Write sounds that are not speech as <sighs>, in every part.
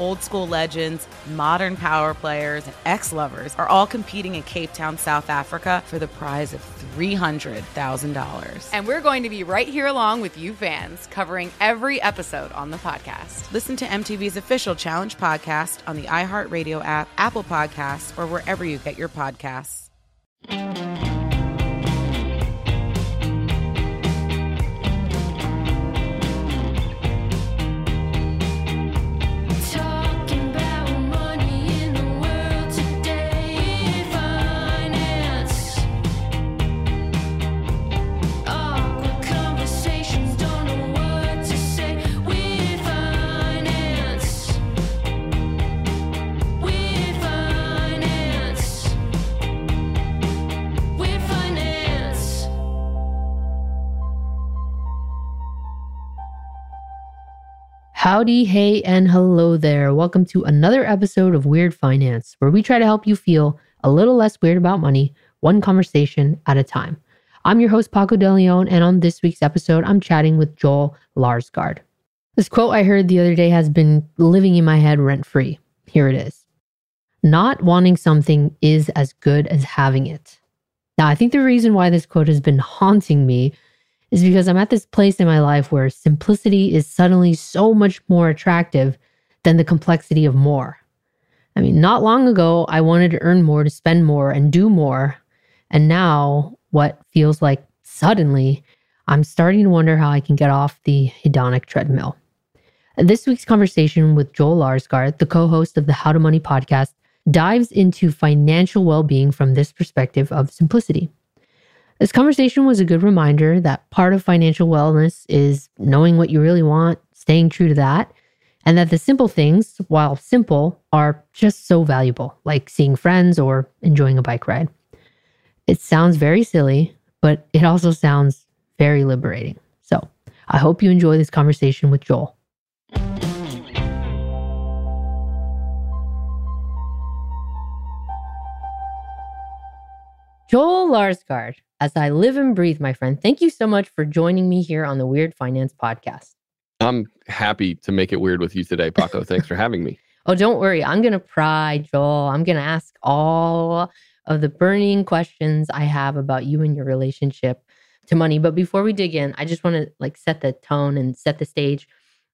Old school legends, modern power players, and ex lovers are all competing in Cape Town, South Africa for the prize of $300,000. And we're going to be right here along with you fans, covering every episode on the podcast. Listen to MTV's official Challenge podcast on the iHeartRadio app, Apple Podcasts, or wherever you get your podcasts. Howdy, hey, and hello there. Welcome to another episode of Weird Finance, where we try to help you feel a little less weird about money, one conversation at a time. I'm your host, Paco De Leon, and on this week's episode, I'm chatting with Joel Larsgaard. This quote I heard the other day has been living in my head rent free. Here it is Not wanting something is as good as having it. Now, I think the reason why this quote has been haunting me is because I'm at this place in my life where simplicity is suddenly so much more attractive than the complexity of more. I mean, not long ago, I wanted to earn more, to spend more, and do more. And now, what feels like suddenly, I'm starting to wonder how I can get off the hedonic treadmill. This week's conversation with Joel Larsgaard, the co host of the How to Money podcast, dives into financial well being from this perspective of simplicity. This conversation was a good reminder that part of financial wellness is knowing what you really want, staying true to that, and that the simple things, while simple, are just so valuable, like seeing friends or enjoying a bike ride. It sounds very silly, but it also sounds very liberating. So I hope you enjoy this conversation with Joel. Joel Larsgaard, as I live and breathe, my friend, thank you so much for joining me here on the Weird Finance Podcast. I'm happy to make it weird with you today, Paco. <laughs> Thanks for having me. Oh, don't worry. I'm going to pry, Joel. I'm going to ask all of the burning questions I have about you and your relationship to money. But before we dig in, I just want to like set the tone and set the stage.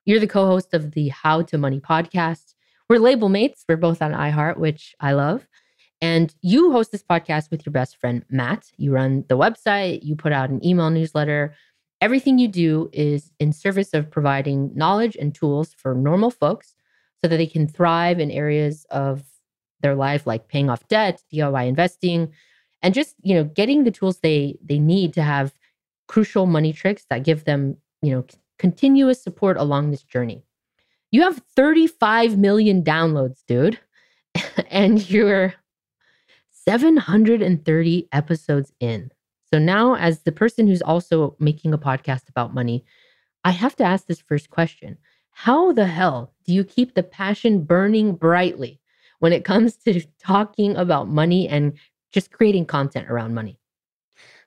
You're the co-host of the How to Money podcast. We're label mates. We're both on iHeart, which I love. And you host this podcast with your best friend, Matt. You run the website, you put out an email newsletter. Everything you do is in service of providing knowledge and tools for normal folks so that they can thrive in areas of their life like paying off debt, DIY investing, and just, you know, getting the tools they they need to have crucial money tricks that give them, you know, c- continuous support along this journey. You have 35 million downloads, dude. <laughs> and you're 730 episodes in. So now, as the person who's also making a podcast about money, I have to ask this first question How the hell do you keep the passion burning brightly when it comes to talking about money and just creating content around money?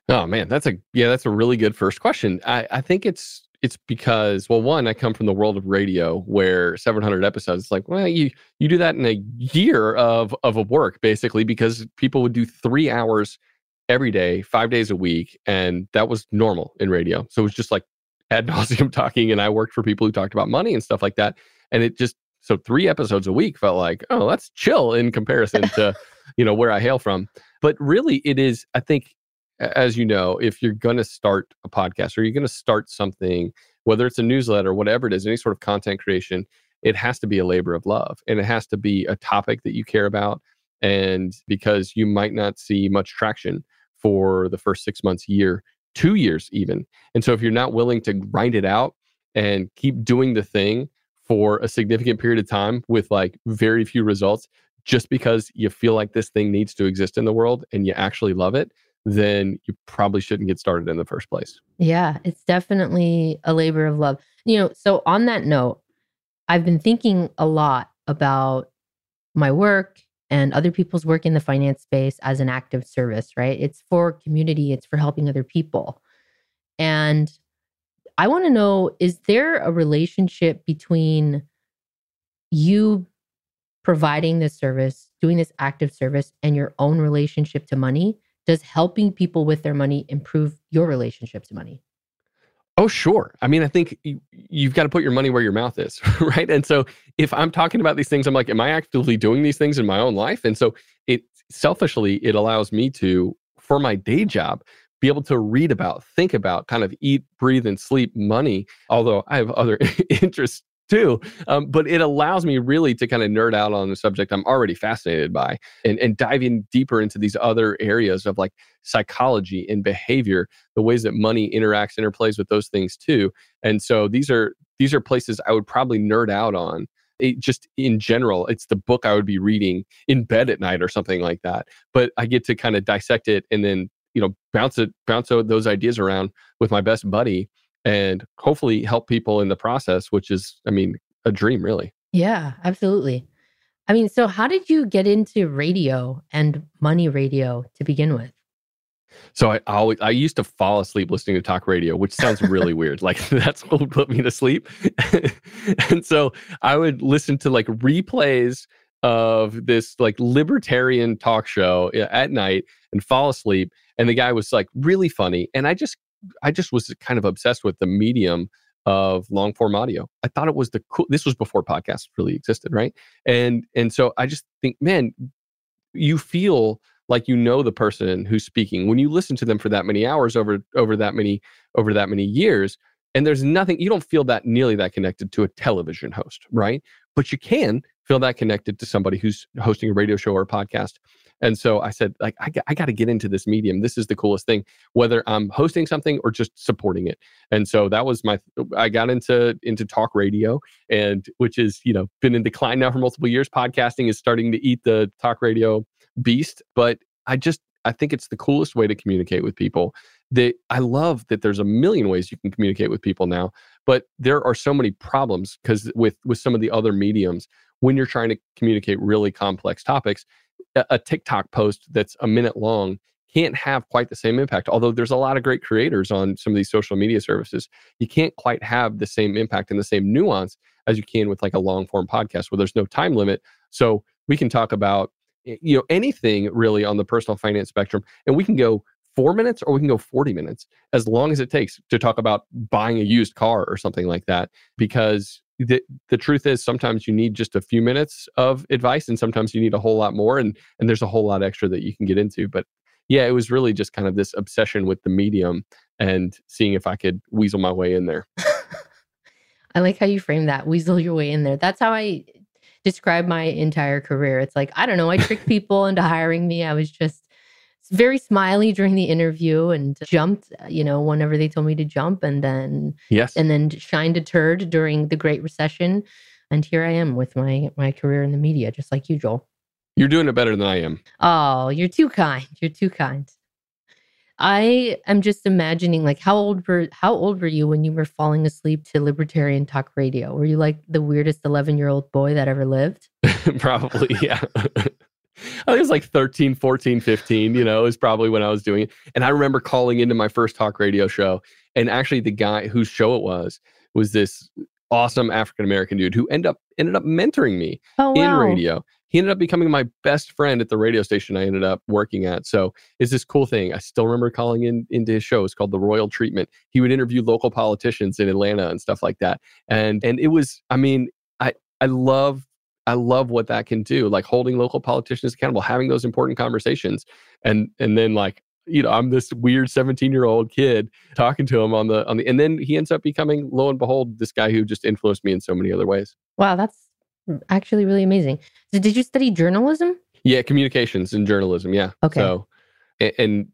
Oh man, that's a yeah, that's a really good first question. I, I think it's it's because well, one, I come from the world of radio where 700 episodes. It's like, well, you you do that in a year of of a work basically because people would do three hours every day, five days a week, and that was normal in radio. So it was just like ad <laughs> nauseum talking, and I worked for people who talked about money and stuff like that, and it just so three episodes a week felt like oh that's chill in comparison to you know where I hail from. But really, it is. I think as you know, if you're going to start a podcast or you're going to start something, whether it's a newsletter, whatever it is, any sort of content creation, it has to be a labor of love and it has to be a topic that you care about. And because you might not see much traction for the first six months, year, two years, even. And so if you're not willing to grind it out and keep doing the thing for a significant period of time with like very few results, just because you feel like this thing needs to exist in the world and you actually love it, then you probably shouldn't get started in the first place. Yeah, it's definitely a labor of love. You know, so on that note, I've been thinking a lot about my work and other people's work in the finance space as an active service, right? It's for community, it's for helping other people. And I want to know is there a relationship between you providing this service, doing this active service, and your own relationship to money? Does helping people with their money improve your relationship to money? Oh, sure. I mean, I think you, you've got to put your money where your mouth is, <laughs> right? And so if I'm talking about these things, I'm like, am I actively doing these things in my own life? And so it selfishly, it allows me to, for my day job, be able to read about, think about, kind of eat, breathe, and sleep money. Although I have other <laughs> interests too, um, but it allows me really to kind of nerd out on the subject I'm already fascinated by and, and dive in deeper into these other areas of like psychology and behavior, the ways that money interacts, interplays with those things too. And so these are these are places I would probably nerd out on. It just in general, it's the book I would be reading in bed at night or something like that. But I get to kind of dissect it and then you know bounce it bounce those ideas around with my best buddy and hopefully help people in the process which is i mean a dream really Yeah, absolutely. I mean, so how did you get into radio and money radio to begin with? so I, always i used to fall asleep listening to talk radio which sounds really <laughs> weird like <laughs> that's what would put me to sleep <laughs> and so i would listen to like replays of this like libertarian talk show at night and fall asleep and the guy was like really funny and i just i just was kind of obsessed with the medium of long form audio. I thought it was the cool this was before podcasts really existed right? And and so i just think man you feel like you know the person who's speaking when you listen to them for that many hours over over that many over that many years and there's nothing you don't feel that nearly that connected to a television host right? But you can feel that connected to somebody who's hosting a radio show or a podcast and so i said like i, I got to get into this medium. This is the coolest thing whether i'm hosting something or just supporting it. And so that was my i got into into talk radio and which is you know been in decline now for multiple years. Podcasting is starting to eat the talk radio beast but i just i think it's the coolest way to communicate with people. That i love that there's a million ways you can communicate with people now but there are so many problems because with with some of the other mediums when you're trying to communicate really complex topics a, tiktok post that's a minute long can't have quite the same impact although there's a lot of great creators on some of these social media services. You can't quite have the same impact and the same nuance as you can with like a long form podcast where there's no time limit. So we can talk about you know anything really on the personal finance spectrum and we can go four minutes or we can go 40 minutes as long as it takes to talk about buying a used car or something like that because the, the truth is sometimes you need just a few minutes of advice and sometimes you need a whole lot more and and there's a whole lot extra that you can get into but yeah it was really just kind of this obsession with the medium and seeing if i could weasel my way in there <laughs> I like how you frame that. Weasel your way in there. That's how I describe my entire career. It's like, I don't know, I tricked <laughs> people into hiring me. I was just very smiley during the interview and jumped, you know, whenever they told me to jump and then yes and then shined a turd during the Great Recession. And here I am with my my career in the media, just like you, Joel. You're doing it better than I am. Oh, you're too kind. You're too kind. I am just imagining like how old were how old were you when you were falling asleep to libertarian talk radio? Were you like the weirdest 11 year old boy that ever lived? <laughs> probably, yeah. <laughs> <laughs> I think it was like 13, 14, 15, you know, is probably when I was doing it. And I remember calling into my first talk radio show. And actually the guy whose show it was was this awesome African American dude who ended up ended up mentoring me Oh in wow. radio. He ended up becoming my best friend at the radio station I ended up working at. So it's this cool thing. I still remember calling in into his show. It's called The Royal Treatment. He would interview local politicians in Atlanta and stuff like that. And and it was, I mean, I I love I love what that can do. Like holding local politicians accountable, having those important conversations. And and then like you know, I'm this weird 17 year old kid talking to him on the on the, and then he ends up becoming, lo and behold, this guy who just influenced me in so many other ways. Wow, that's actually really amazing. So did you study journalism? Yeah, communications and journalism. Yeah. Okay. So, a- and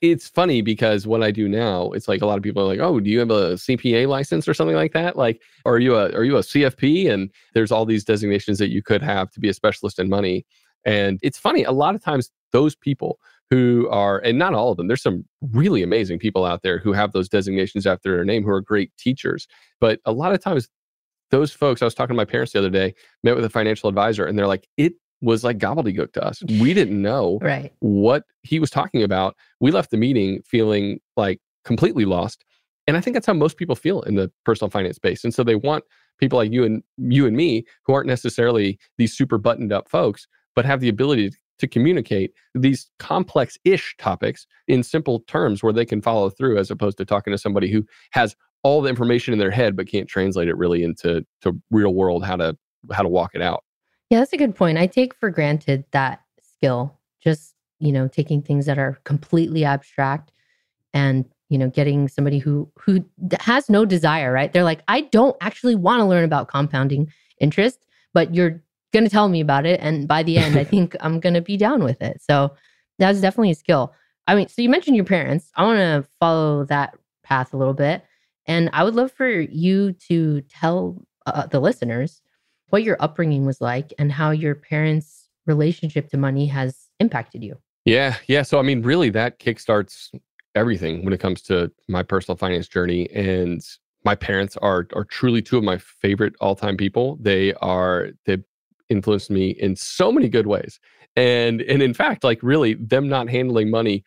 it's funny because what I do now, it's like a lot of people are like, "Oh, do you have a CPA license or something like that?" Like, are you a are you a CFP? And there's all these designations that you could have to be a specialist in money. And it's funny, a lot of times those people who are, and not all of them, there's some really amazing people out there who have those designations after their name who are great teachers. But a lot of times, those folks, I was talking to my parents the other day, met with a financial advisor, and they're like, it was like gobbledygook to us. We didn't know Right. what he was talking about. We left the meeting feeling like completely lost. And I think that's how most people feel in the personal finance space. And so they want people like you and you and me who aren't necessarily these super buttoned up folks, but have the ability to communicate these complex ish topics in simple terms where they can follow through as opposed to talking to somebody who has all the information in their head but can't translate it really into to real world how to how to walk it out. Yeah, that's a good point. I take for granted that skill, just, you know, taking things that are completely abstract and, you know, getting somebody who who has no desire, right? They're like, "I don't actually want to learn about compounding interest, but you're going to tell me about it and by the end I <laughs> think I'm going to be down with it." So, that's definitely a skill. I mean, so you mentioned your parents. I want to follow that path a little bit. And I would love for you to tell uh, the listeners what your upbringing was like and how your parents' relationship to money has impacted you. Yeah, yeah. So I mean, really, that kickstarts everything when it comes to my personal finance journey. And my parents are are truly two of my favorite all time people. They are they influenced me in so many good ways. And and in fact, like really, them not handling money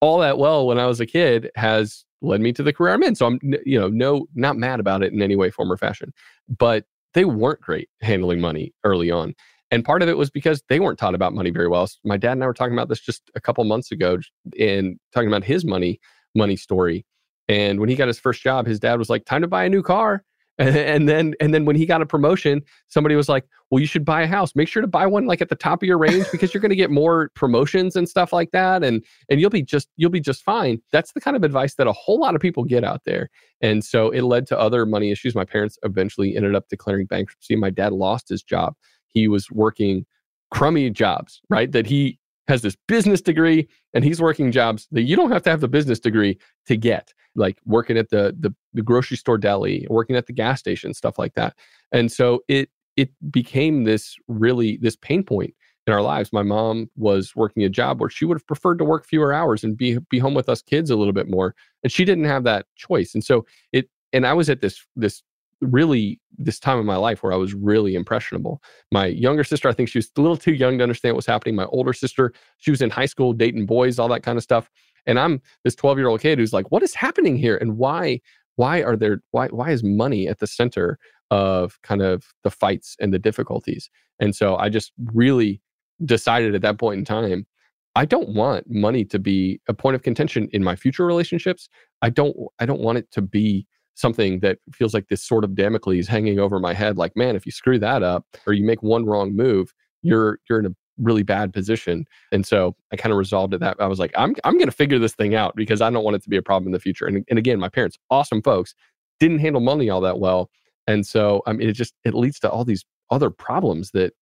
all that well when I was a kid has led me to the career I'm in. So I'm you know no not mad about it in any way, form, or fashion. But they weren't great handling money early on. And part of it was because they weren't taught about money very well. S- My dad and I were talking about this just a couple months ago and talking about his money money story. And when he got his first job, his dad was like, "Time to buy a new car." And, then and then when he got a promotion, somebody was like, "Well, you should buy a house. Make sure to buy one like at the top of your range because you're going to get more promotions and stuff like that and and you'll be just you'll be just fine." That's the kind of advice that a whole lot of people get out there. And so it led to other money issues. My parents eventually ended up declaring bankruptcy. My dad lost his job. He was working crummy jobs, right? That he has this business degree and he's working jobs that you don't have to have the business degree to get, like working at the the, the grocery store deli, working at the gas station, stuff like that. And so it it became this really this pain point in our lives. My mom was working a job where she would have preferred to work fewer hours and be be home with us kids a little bit more, and she didn't have that choice. And so it and I was at this this really this time in my life where I was really impressionable. My younger sister, I think she was a little too young to understand what was happening. My older sister, she was in high school dating boys, all that kind of stuff. And I'm this 12 year old kid who's like, what is happening here? And why, why are there, why, why is money at the center of kind of the fights and the difficulties? And so I just really decided at that point in time, I don't want money to be a point of contention in my future relationships. I don't, I don't want it to be something that feels like this sort of Damocles hanging over my head. Like, man, if you screw that up or you make one wrong move, you're you're in a really bad position. And so I kind of resolved at that. I was like, I'm I'm gonna figure this thing out because I don't want it to be a problem in the future. And, and again, my parents, awesome folks, didn't handle money all that well. And so I mean it just it leads to all these other problems that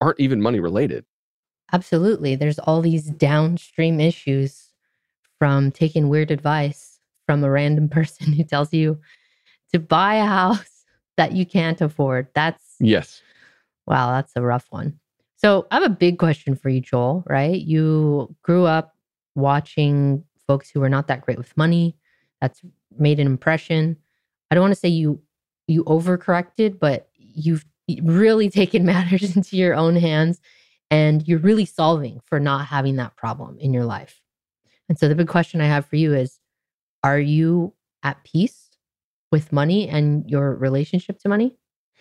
aren't even money related. Absolutely. There's all these downstream issues from taking weird advice from a random <laughs> person who tells you to buy a house <laughs> that you can't afford. That's Yes. Wow, that's a rough one. So I have a big question for you, Joel, right? You grew up watching folks who were not that great with money. That's made an impression. I don't want to say you you overcorrected, but you've really <laughs> taken matters <laughs> into your own hands and you're really solving for not having that problem in your life. And so the big question I have for you is are you at peace with money and your relationship to money?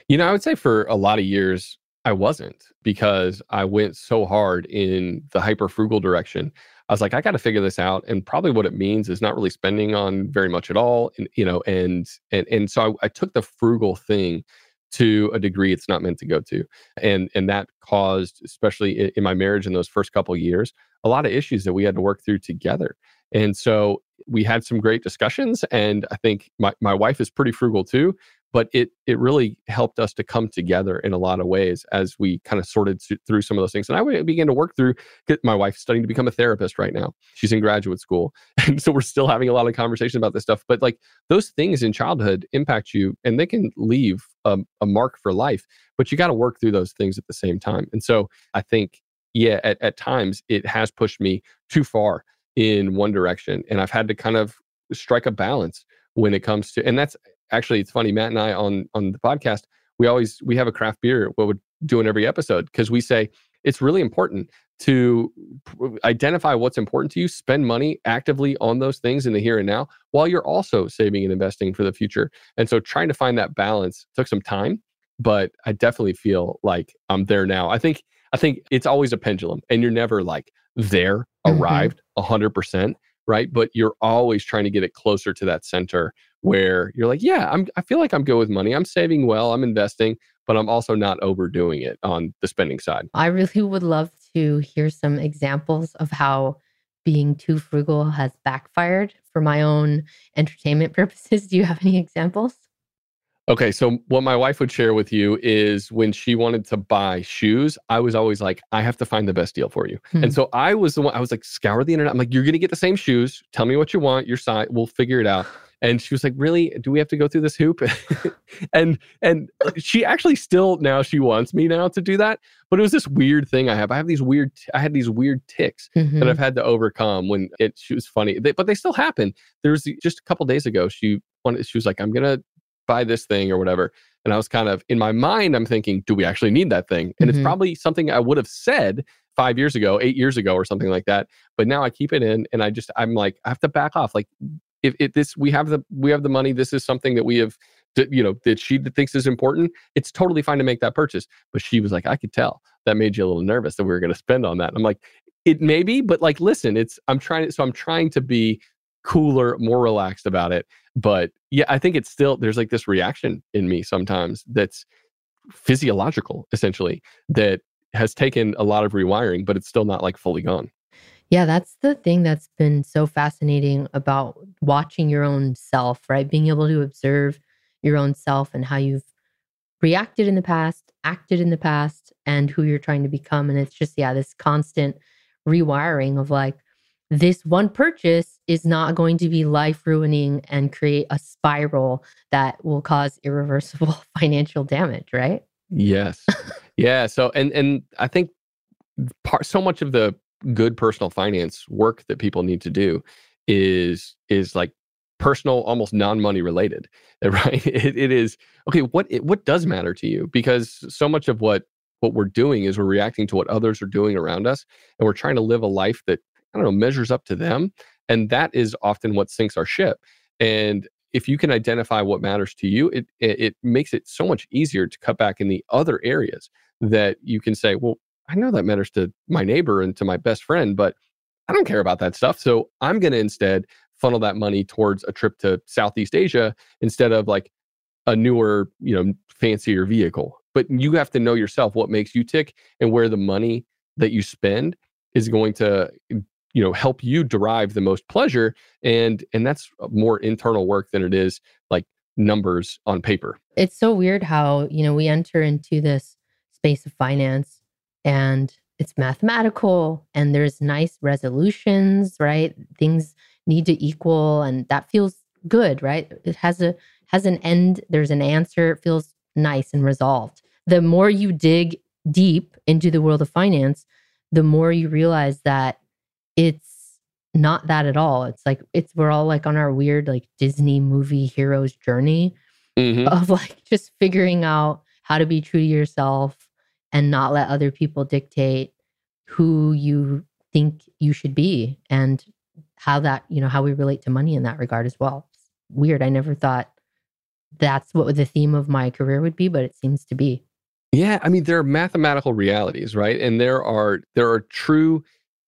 You know, I would say for a lot of years, I wasn't because I went so hard in the hyper frugal direction. I was like, I got to figure this out, and probably what it means is not really spending on very much at all, and you know, and and and so I, I took the frugal thing to a degree it's not meant to go to, and and that caused, especially in, in my marriage in those first couple years, a lot of issues that we had to work through together. And so we had some great discussions, and I think my my wife is pretty frugal too but it it really helped us to come together in a lot of ways as we kind of sorted through some of those things. And I began to work through. My wife's studying to become a therapist right now. She's in graduate school, <laughs> and so we're still having a lot of conversation about this stuff. But like those things in childhood impact you, and they can leave a, a mark for life. But you got to work through those things at the same time. And so I think, yeah, at, at times it has pushed me too far in one direction, and I've had to kind of strike a balance when it comes to and that's actually it's funny matt and i on on the podcast we always we have a craft beer what we're doing every episode because we say it's really important to identify what's important to you spend money actively on those things in the here and now while you're also saving and investing for the future and so trying to find that balance took some time but i definitely feel like i'm there now. I think i think it's always a pendulum and you're never like there Mhm. arrived 100% right but you're always trying to get it closer to that center where you're like yeah i'm i feel like i'm good with money i'm saving well i'm investing but i'm also not overdoing it on the spending side I really would love to hear some examples of how being too frugal has backfired for my own entertainment <laughs> purposes. Do you have any examples? Okay, so what my wife would share with you is when she wanted to buy shoes, I was always like, I have to find the best deal for you. Hmm. And so I was the one, I was like, scour the internet. I'm like, you're going to get the same shoes. Tell me what you want, your size, we'll figure it out. And she was like, really? Do we have to go through this hoop? <laughs> and and uh, she actually still now she wants me now to do that. But it was this weird thing I have. I have these weird, I had these weird ticks Mhm. that I've had to overcome when it she was funny. They, but they still happen. There was just a couple days ago, she wanted, she was like, I'm gonna buy this thing or whatever. And I was kind of in my mind, I'm thinking, do we actually need that thing? And Mhm. it's probably something I would have said five years ago, eight years ago, or something like that. But now I keep it in, and I just I'm like, I have to back off. Like, if it this we have the we have the money, this is something that we have. You know that she thinks is important. It's totally fine to make that purchase, but she was like, I could tell that made you a little nervous that we were going to spend on that. I'm like, it may be, but like, listen, it's I'm trying. To so I'm trying to be cooler, more relaxed about it. But yeah, I think it's still there's like this reaction in me sometimes that's physiological, essentially, that has taken a lot of rewiring, but it's still not like fully gone. Yeah, that's the thing that's been so fascinating about watching your own self, right? Being able to observe your own self and how you've reacted in the past, acted in the past, and who you're trying to become. And it's just, yeah, this constant rewiring of like, this one purchase is not going to be life ruining and create a spiral that will cause irreversible <laughs> financial damage, right? Yes. yeah. So and and I think part so much of the good personal finance work that people need to do is is like personal almost non-money related <laughs> right it, it is okay what it, what does matter to you because so much of what what we're doing is we're reacting to what others are doing around us and we're trying to live a life that i don't know measures up to them and that is often what sinks our ship and if you can identify what matters to you it it, makes it so much easier to cut back in the other areas that you can say well i know that matters to my neighbor and to my best friend but i don't care about that stuff so i'm going to instead funnel that money towards a trip to southeast asia instead of like a newer you know fancier vehicle but you have to know yourself what makes you tick and where the money that you spend is going to you know help you derive the most pleasure and and that's more internal work than it is like numbers on paper. It's so weird how you know we enter into this space of finance and it's mathematical and there's nice resolutions right? Things need to equal and that feels good right? It has a has an end there's an answer it feels nice and resolved. The more you dig deep into the world of finance, the more you realize that it's not that at all. It's like it's we're all like on our weird like Disney movie hero's journey Mhm. <laughs> of like just figuring out how to be true to yourself and not let other people dictate who you think you should be and how that, you know, how we relate to money in that regard as well. It's weird. I never thought that's what the theme of my career would be, but it seems to be. Yeah, I mean there are mathematical realities, right? And there are there are true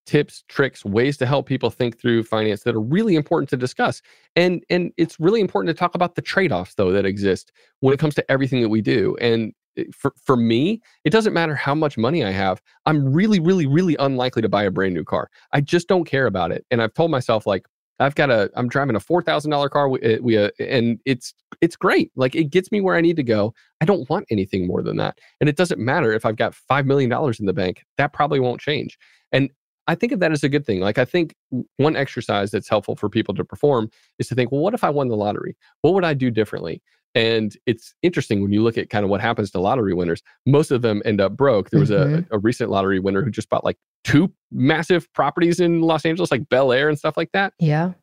tips, tricks, ways to help people think through finance that are really important to discuss. And and it's really important to talk about the trade-offs though that exist when it comes to everything that we do. And for for me, it doesn't matter how much money I have. I'm really really really unlikely to buy a brand new car. I just don't care about it. And I've told myself like I've got a I'm driving a $4,000 car we, uh, we uh, and it's it's great. Like it gets me where I need to go. I don't want anything more than that. And it doesn't matter if I've got $5 million in the bank, that probably won't change. And I think of that as a good thing. Like, I think one exercise that's helpful for people to perform is to think, well, what if I won the lottery? What would I do differently? And it's interesting when you look at kind of what happens to lottery winners. Most of them end up broke. There was Mhm. a, a recent lottery winner who just bought like two massive properties in Los Angeles, like Bel Air and stuff like that Yeah.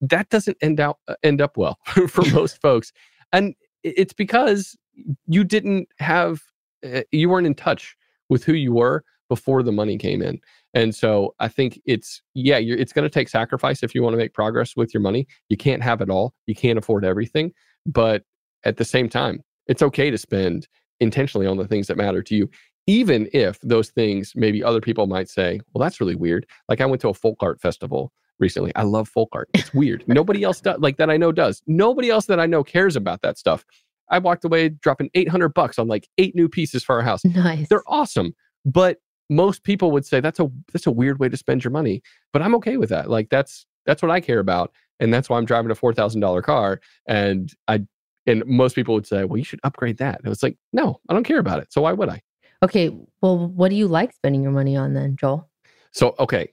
that doesn't end out uh, end up well <laughs> for most folks and it's because you didn't have uh, you weren't in touch with who you were before the money came in and so i think it's yeah you're, it's going to take sacrifice if you want to make progress with your money you can't have it all you can't afford everything but at the same time it's okay to spend intentionally on the things that matter to you even if those things maybe other people might say well that's really weird like i went to a folk art festival recently. I love folk art. It's weird. Nobody else does like that I know does. Nobody else that I know cares about that stuff. I walked away dropping 800 bucks on like eight new pieces for our house. <laughs> Nice. They're awesome. But most people would say that's a that's a weird way to spend your money. But I'm okay with that. Like that's that's what I care about. And that's why I'm driving a four thousand dollar car. And I and most people would say, well, you should upgrade that. And it's like, no, I don't care about it. So why would I? Okay. Well, what do you like spending your money on then, Joel? So okay,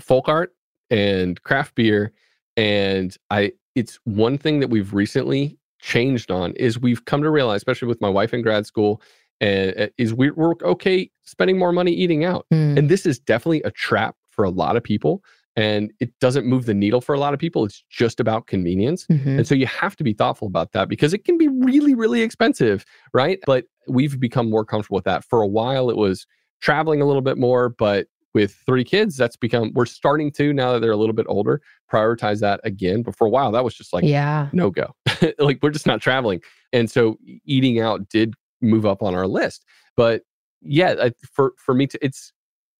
folk art and craft beer, and I. It's one thing that we've recently changed on is we've come to realize, especially with my wife in grad school, and uh, is we, we're okay spending more money eating out, Mm, and this is definitely a trap for a lot of people, and it doesn't move the needle for a lot of people. It's just about convenience. mhm. And so you have to be thoughtful about that because it can be really, really expensive, right? But we've become more comfortable with that. For a while, it was traveling a little bit more, but with three kids, that's become, we're starting to, now that they're a little bit older, prioritize that again. But for a while, that was just like, yeah. no go. <laughs> like we're just not traveling. And so eating out did move up on our list. But yeah, I, for, for me to, it's,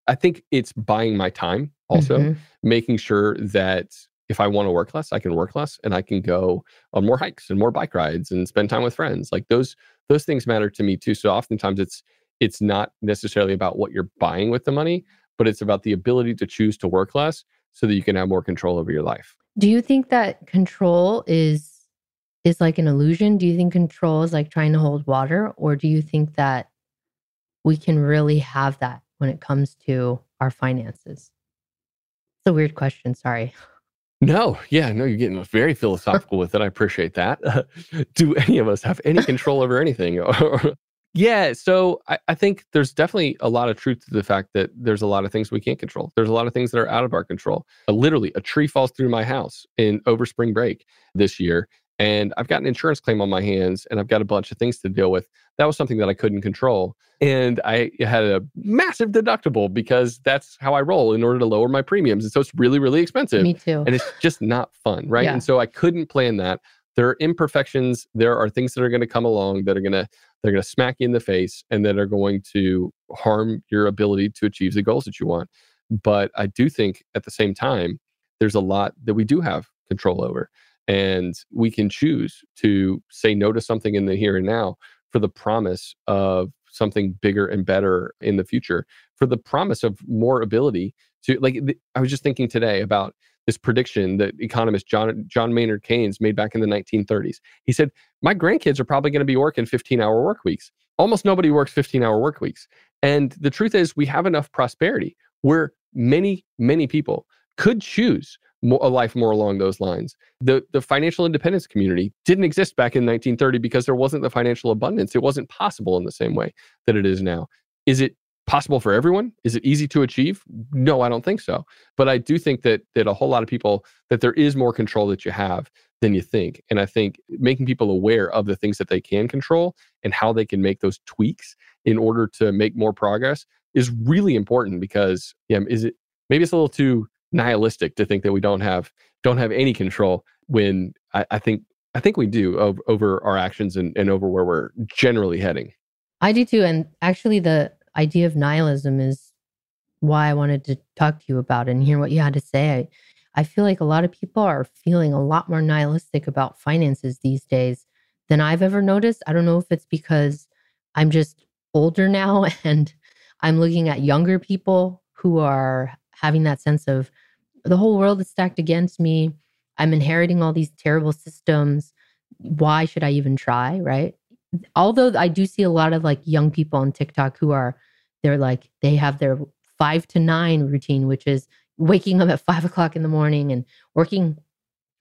I think it's buying my time also Mhm. making sure that if I want to work less, I can work less and I can go on more hikes and more bike rides and spend time with friends. Like those those things matter to me too. So oftentimes it's it's not necessarily about what you're buying with the money, but it's about the ability to choose to work less so that you can have more control over your life. Do you think that control is is like an illusion? Do you think control is like trying to hold water or do you think that we can really have that when it comes to our finances? It's a weird question, sorry. No, yeah, no, you're getting very philosophical with it. I appreciate that. <laughs> Do any of us have any control over anything? <laughs> yeah, so I, I think there's definitely a lot of truth to the fact that there's a lot of things we can't control. There's a lot of things that are out of our control. Uh, literally, a tree falls through my house in over spring break this year, and I've got an insurance claim on my hands, and I've got a bunch of things to deal with. That was something that I couldn't control, and I had a massive deductible because that's how I roll in order to lower my premiums, and so it's really, really expensive Me too. and it's just not fun, right? Yeah. And so I couldn't plan that. There are imperfections. There are things that are going to come along that are going to they're going to smack you in the face and that are going to harm your ability to achieve the goals that you want. But I do think at the same time, there's a lot that we do have control over, and we can choose to say no to something in the here and now for the promise of something bigger and better in the future, for the promise of more ability to like. I was just thinking today about this prediction that economist John John Maynard Keynes made back in the 1930s. He said, "My grandkids are probably going to be working 15-hour work weeks. Almost nobody works 15-hour work weeks." And the truth is, we have enough prosperity where many many people could choose a life more along those lines. The the financial independence community didn't exist back in 1930 because there wasn't the financial abundance. It wasn't possible in the same way that it is now. Is it possible for everyone? Is it easy to achieve? No, I don't think so. But I do think that that a whole lot of people that there is more control that you have than you think. And I think making people aware of the things that they can control and how they can make those tweaks in order to make more progress is really important because yeah, is it maybe it's a little too nihilistic to think that we don't have don't have any control when I, I think I think we do over, over our actions and, and over where we're generally heading. I do too. And actually, the idea of nihilism is why I wanted to talk to you about and hear what you had to say. I, I feel like a lot of people are feeling a lot more nihilistic about finances these days than I've ever noticed. I don't know if it's because I'm just older now <laughs> and I'm looking at younger people who are having that sense of the whole world is stacked against me. I'm inheriting all these terrible systems. Why should I even try? Right although I do see a lot of like young people on TikTok who are they're like they have their five to nine routine, which is waking up at five o'clock in the morning and working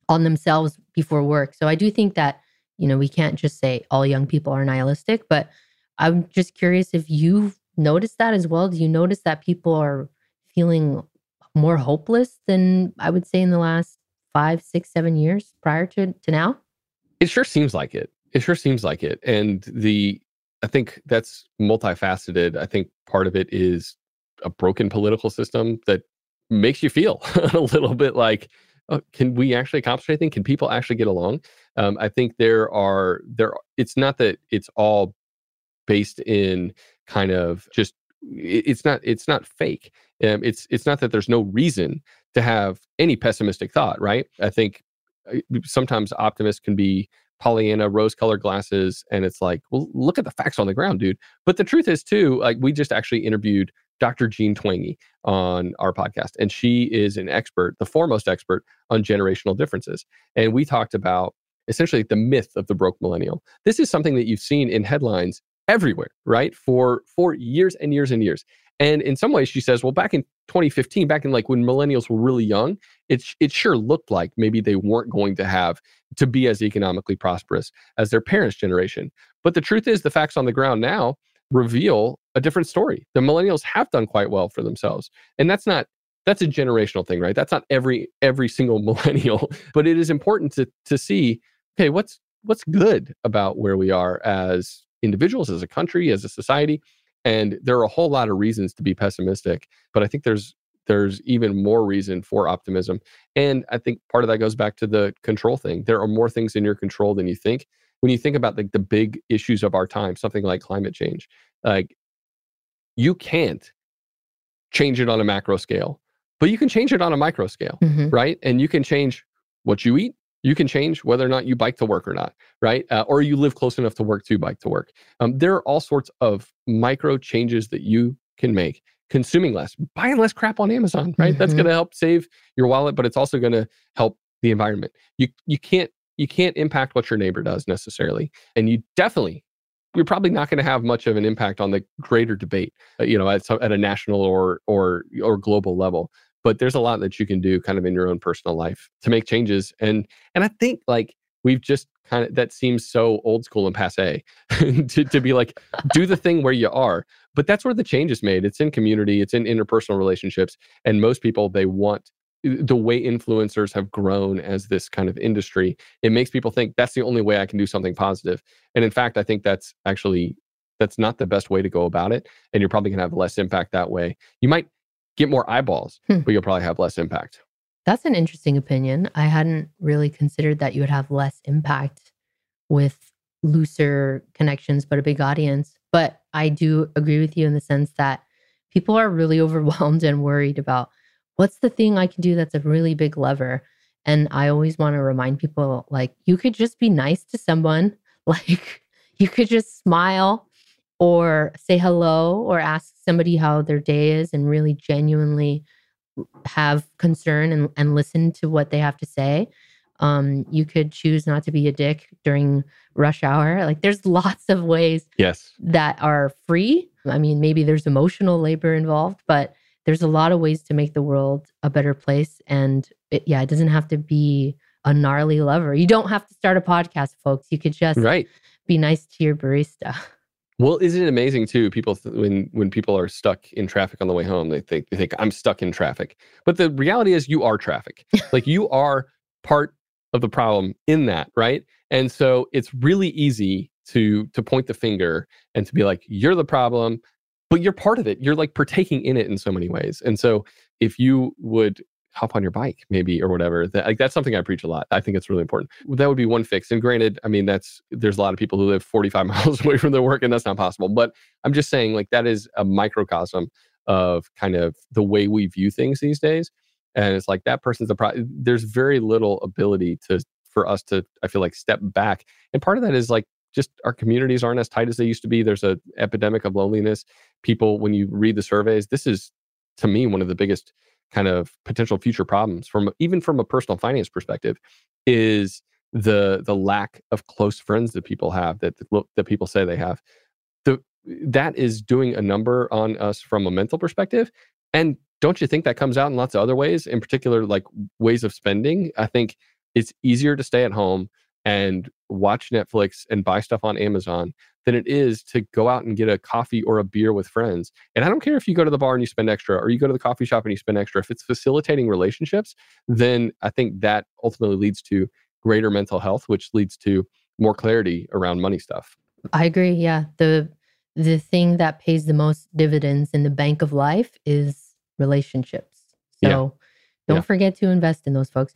on themselves before work. So I do think that you know we can't just say all young people are nihilistic, but I'm just curious if you've noticed that as well. Do you notice that people are feeling more hopeless than I would say in the last five, six, seven years prior to, to now? It sure seems like it. It sure seems like it. And the I think that's multifaceted. I think part of it is a broken political system that makes you feel <laughs> a little bit like, oh, can we actually accomplish anything? Can people actually get along? Um, I think there are there. It's not that it's all based in kind of just. It- It's not. It's not fake. Um, it's it's not that there's no reason to have any pessimistic thought, right? I think uh, sometimes optimists can be Pollyanna, rose colored glasses. And it's like, well, look at the facts on the ground, dude. But the truth is, too, like we just actually interviewed Dr. Jean Twenge on our podcast, and she is an expert, the foremost expert on generational differences. And we talked about essentially the myth of the broke millennial. This is something that you've seen in headlines everywhere, right? For for years and years and years. And in some ways, she says, well, back in 2015, back in like when millennials were really young, it it sure looked like maybe they weren't going to have to be as economically prosperous as their parents' generation. But the truth is, the facts on the ground now reveal a different story. The millennials have done quite well for themselves, and that's not that's a generational thing, right? That's not every every single <laughs> millennial, but it is important to to see, okay, what's what's good about where we are as individuals, as a country, as a society, and there are a whole lot of reasons to be pessimistic, but I think there's there's even more reason for optimism. And I think part of that goes back to the control thing. There are more things in your control than you think. When you think about the, the big issues of our time, something like climate change, like you can't change it on a macro scale, but you can change it on a micro scale, Mhm. right? And you can change what you eat. You can change whether or not you bike to work or not, right? Uh, or you live close enough to work to bike to work. Um, there are all sorts of micro changes that you can make. Consuming less, buying less crap on Amazon, right? That's Mhm. going to help save your wallet, but it's also going to help the environment. You you can't you can't impact what your neighbor does necessarily, and you definitely you're probably not going to have much of an impact on the greater debate, uh, you know, at some, at a national or or or global level. But there's a lot that you can do, kind of in your own personal life, to make changes. And and I think like we've just kind of that seems so old school and passe <laughs> to to be like do the thing where you are. But that's where the change is made. It's in community. It's in interpersonal relationships. And most people they want eh, the way influencers have grown as this kind of industry, it makes people think that's the only way I can do something positive. And in fact, I think that's actually that's not the best way to go about it. And you're probably gonna have less impact that way. You might get more eyeballs, Hmm. but you'll probably have less impact. That's an interesting opinion. I hadn't really considered that you would have less impact with looser connections, but a big audience. But I do agree with you in the sense that people are really <laughs> overwhelmed and worried about what's the thing I can do that's a really big lever. And I always want to remind people like, you could just be nice to someone, <laughs> like, you could just smile or say hello or ask somebody how their day is and really genuinely have concern and, and listen to what they have to say. Um, you could choose not to be a dick during rush hour. Like there's <laughs> lots of ways Yes. that are free. I mean, maybe there's emotional labor involved, but there's a lot of ways to make the world a better place. And it, yeah, it doesn't have to be a gnarly lover. You don't have to start a podcast, folks. You could just Right. be nice to your barista. <laughs> Well, isn't it amazing too? People th- when when people are stuck in traffic on the way home, they think they think I'm stuck in traffic. But the reality is, you are traffic. <laughs> like you are part of the problem in that, right? And so it's really easy to to point the finger and to be like, you're the problem, but you're part of it. You're like partaking in it in so many ways. And so if you would hop on your bike maybe or whatever that, like that's something i preach a lot. I think it's really important. That would be one fix and granted i mean that's there's a lot of people who live 45 <laughs> miles away from their work and that's not possible but i'm just saying like that is a microcosm of kind of the way we view things these days and it's like that person's the pro there's very little ability to for us to i feel like step back and part of that is like just our communities aren't as tight as they used to be. There's a epidemic of loneliness. People when you read the surveys this is to me one of the biggest kind of potential future problems from even from a personal finance perspective is the the lack of close friends that people have that that people say they have. The that is doing a number on us from a mental perspective and don't you think that comes out in lots of other ways in particular like ways of spending? I think it's easier to stay at home and watch netflix and buy stuff on amazon than it is to go out and get a coffee or a beer with friends. And I don't care if you go to the bar and you spend extra or you go to the coffee shop and you spend extra. If it's facilitating relationships, then I think that ultimately leads to greater mental health, which leads to more clarity around money stuff. I agree. Yeah. The the thing that pays the most dividends in the bank of life is relationships. So Yeah. don't Yeah. forget to invest in those folks.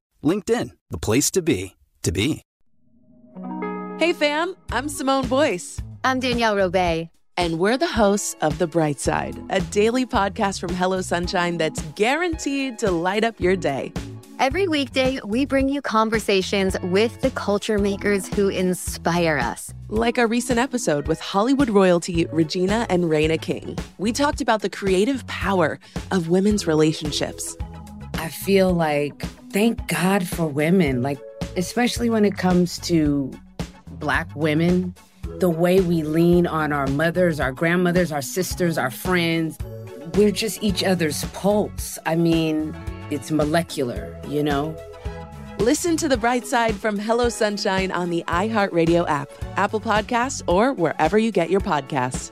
LinkedIn, the place to be, to be. Hey fam, I'm Simone Boyce. I'm Danielle Robay. And we're the hosts of The Bright Side, a daily podcast from Hello Sunshine that's guaranteed to light up your day. Every weekday, we bring you conversations with the culture makers who inspire us. Like our recent episode with Hollywood royalty Regina and Reina King. We talked about the creative power of women's relationships. I feel like thank God for women, like especially when it comes to black women, the way we lean on our mothers, our grandmothers, our sisters, our friends. We're just each other's pulse. I mean, it's molecular, you know? Listen to The Bright Side from Hello Sunshine on the iHeartRadio app, Apple Podcasts, or wherever you get your podcasts.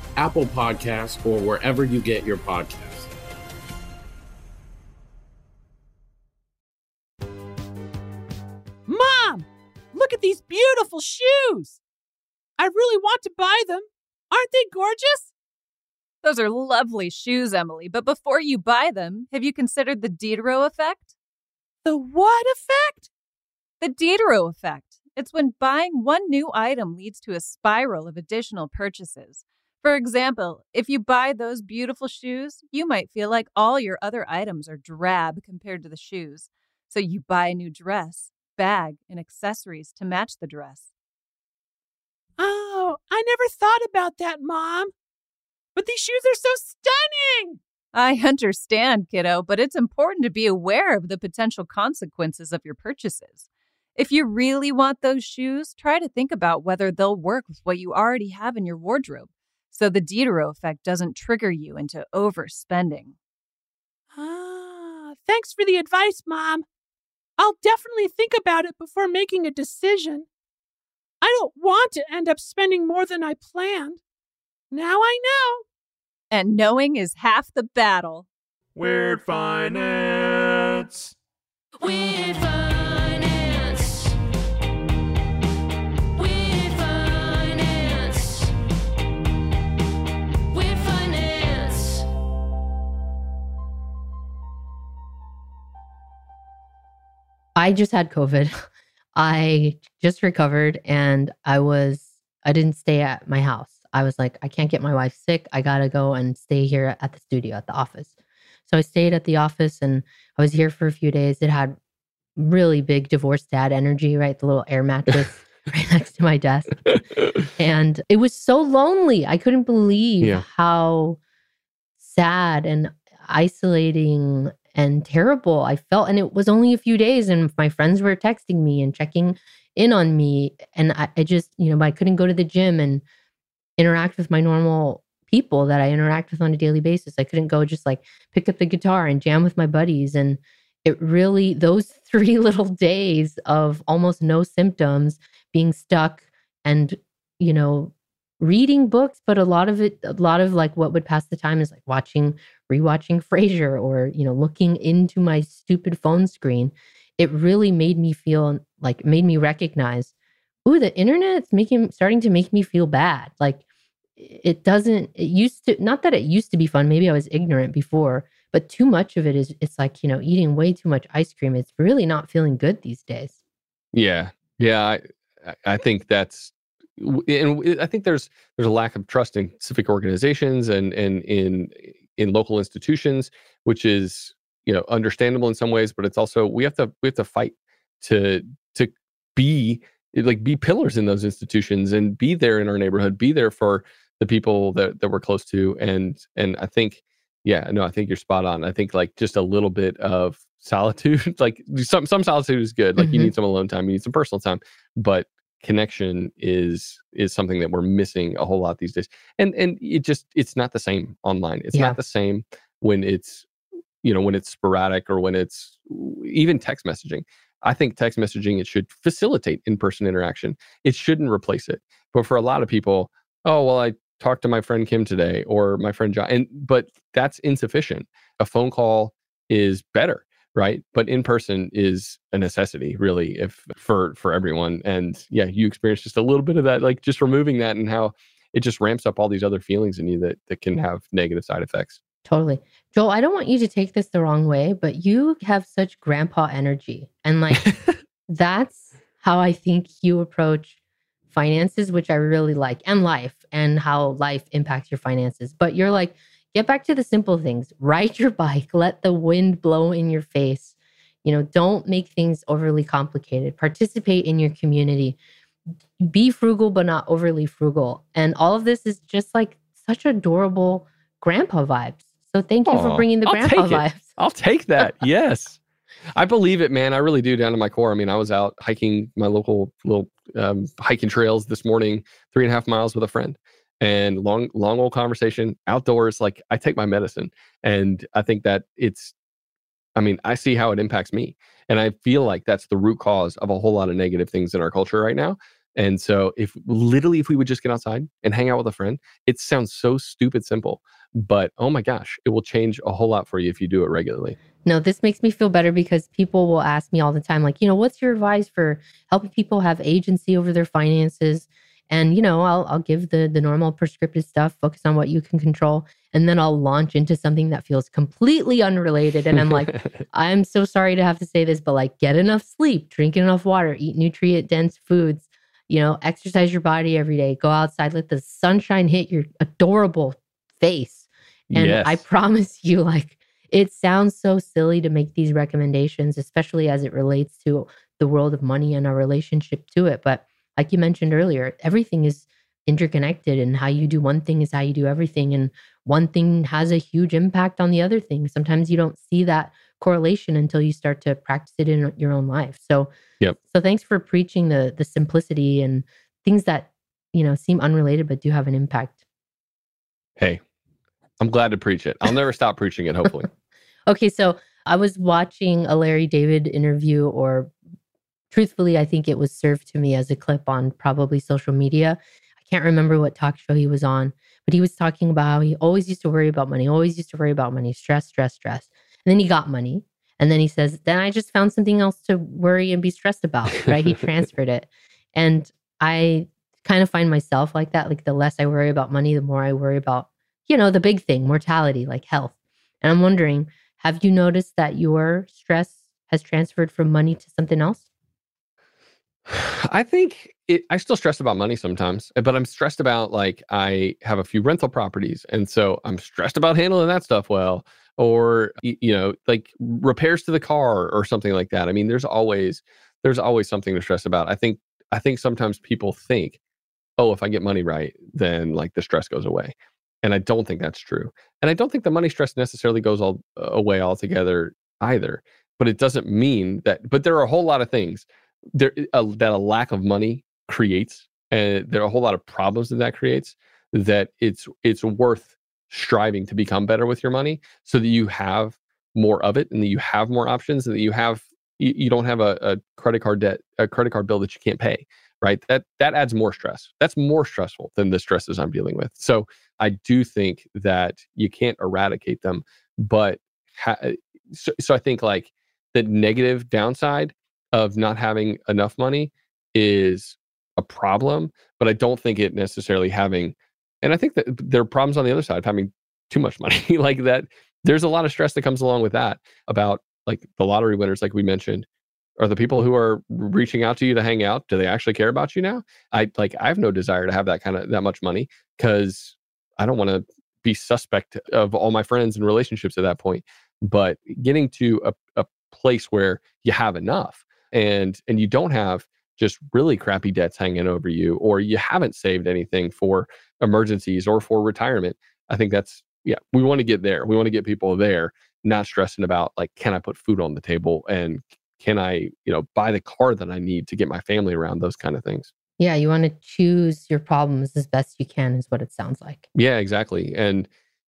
Apple Podcasts, or wherever you get your podcasts. Mom, look at these beautiful shoes. I really want to buy them. Aren't they gorgeous? Those are lovely shoes, Emily, but before you buy them, have you considered the Diderot effect? The what effect? The Diderot effect. It's when buying one new item leads to a spiral of additional purchases. For example, if you buy those beautiful shoes, you might feel like all your other items are drab compared to the shoes. So you buy a new dress, bag, and accessories to match the dress. Oh, I never thought about that, Mom. But these shoes are so stunning. I understand, kiddo, but it's important to be aware of the potential consequences of your purchases. If you really want those shoes, try to think about whether they'll work with what you already have in your wardrobe so the Diderot effect doesn't trigger you into overspending. Ah, thanks for the advice, Mom. I'll definitely think about it before making a decision. I don't want to end up spending more than I planned. Now I know. And knowing is half the battle. Weird finance. Weird finance. I just had COVID. <laughs> I just recovered and I was, I didn't stay at my house. I was like, I can't get my wife sick. I got to go and stay here at the studio, at the office. So I stayed at the office and I was here for a few days. It had really big divorced dad energy, right? The little air mattress <laughs> <laughs> right next to my desk. And it was so lonely. I couldn't believe Yeah. how sad and isolating and terrible I felt. And it was only a few days, and my friends were texting me and checking in on me. And I, I just, you know, I couldn't go to the gym and interact with my normal people that I interact with on a daily basis. I couldn't go just like pick up the guitar and jam with my buddies. And it really, those <laughs> three little days of almost no symptoms, being stuck and, you know, reading books, but a lot of it, a lot of like what would pass the time is like watching, rewatching Frasier or, you know, looking into my stupid phone screen. It really made me feel like, made me recognize, ooh, the internet's making, starting to make me feel bad. Like it doesn't, it used to, not that it used to be fun. Maybe I was ignorant before, but too much of it is, it's like, you know, eating way too much ice cream. It's really not feeling good these days. Yeah, yeah. I, I- think that's, and I think there's there's a lack of trust in civic organizations and and in in local institutions, which is you know understandable in some ways, but it's also we have to we have to fight to to be like be pillars in those institutions and be there in our neighborhood, be there for the people that that we're close to, and and I think yeah, no, I think you're spot on. I think like just a little bit of solitude, <laughs> like some some solitude is good. Like you Mhm. need some alone time, you need some personal time, but connection is is something that we're missing a whole lot these days. And and it just it's not the same online. It's Yeah. not the same when it's you know when it's sporadic or when it's even text messaging. I think text messaging it should facilitate in-person interaction. It shouldn't replace it. But for a lot of people, oh well, I talked to my friend Kim today or my friend John, and but that's insufficient. A phone call is better, right? But in person is a necessity, really, if for for everyone. And yeah, you experience just a little bit of that, like just removing that, and how it just ramps up all these other feelings in you that that can have negative side effects. Totally. Joel, I don't want you to take this the wrong way, but you have such grandpa energy. And like, <laughs> that's how I think you approach finances, which I really like, and life, and how life impacts your finances. But you're like, get back to the simple things ride your bike, let the wind blow in your face. You know, don't make things overly complicated, participate in your community, be frugal, but not overly frugal. And all of this is just like such adorable grandpa vibes. So thank you for bringing the I'll grandpa vibes. <laughs> I'll take that. yes. I believe it, man. I really do down to my core. I mean, I was out hiking my local little um, hiking trails this morning, three and a half miles with a friend, and long, long old conversation outdoors. Like I take my medicine, and I think that it's. I mean, I see how it impacts me, and I feel like that's the root cause of a whole lot of negative things in our culture right now. And so if literally if we would just get outside and hang out with a friend, it sounds so stupid simple, but oh my gosh, it will change a whole lot for you if you do it regularly. No, this makes me feel better because people will ask me all the time, like, you know, what's your advice for helping people have agency over their finances? And you know, I'll I'll give the the normal prescriptive stuff, focus on what you can control, and then I'll launch into something that feels completely unrelated. And I'm like, <laughs> I'm so sorry to have to say this, but like, get enough sleep, drink enough water, eat nutrient dense foods, you know, exercise your body every day, go outside, let the sunshine hit your adorable face. And Yes. I promise you, like, it sounds so silly to make these recommendations, especially as it relates to the world of money and our relationship to it. But like you mentioned earlier, everything is interconnected, and how you do one thing is how you do everything. And one thing has a huge impact on the other thing. Sometimes you don't see that correlation until you start to practice it in your own life. So, Yep. so thanks for preaching the the simplicity and things that you know seem unrelated but do have an impact. Hey, I'm glad to preach it. I'll never stop preaching it, hopefully. <laughs> Okay, so I was watching a Larry David interview, or truthfully, I think it was served to me as a clip on probably social media. I can't remember what talk show he was on, but he was talking about how he always used to worry about money, always used to worry about money, stress, stress, stress. And then he got money. And then he says, then I just found something else to worry and be stressed about, right? he <laughs> transferred it. And I kind of find myself like that. Like the less I worry about money, the more I worry about, you know, the big thing, mortality, like health. And I'm wondering, have you noticed that your stress has transferred from money to something else? <sighs> I think it, I still stress about money sometimes, eh, but I'm stressed about like I have a few rental properties, and so I'm stressed about handling that stuff well, or you know, like repairs to the car or something like that. I mean, there's always there's always something to stress about. I think I think sometimes people think, oh, if I get money right, then like the stress goes away, and I don't think that's true. And I don't think the money stress necessarily goes all away altogether either. But it doesn't mean that. But there are a whole lot of things there eh, a, that a lack of money creates and there are a whole lot of problems that that creates that it's it's worth striving to become better with your money so that you have more of it and that you have more options and that you have you, you don't have a, a credit card debt a credit card bill that you can't pay right? That that adds more stress. That's more stressful than the stresses i'm dealing with. So i do think that you can't eradicate them but ha- eh, so, so i think like the negative downside of not having enough money is a problem, but I don't think it necessarily having, and I think that there are problems on the other side of having too much money <laughs> like that. There's a lot of stress that comes along with that about like the lottery winners, like we mentioned, are the people who are reaching out to you to hang out. Do they actually care about you now? I like, I have no desire to have that kind of that much money because I don't want to be suspect of all my friends and relationships at that point. But getting to a, a place where you have enough and and you don't have just really crappy debts hanging over you or you haven't saved anything for emergencies or for retirement i think that's yeah we want to get there we want to get people there not stressing about like can i put food on the table and can i you know buy the car that i need to get my family around those kind of things Yeah, you want to choose your problems as best you can, is what it sounds like. yeah exactly and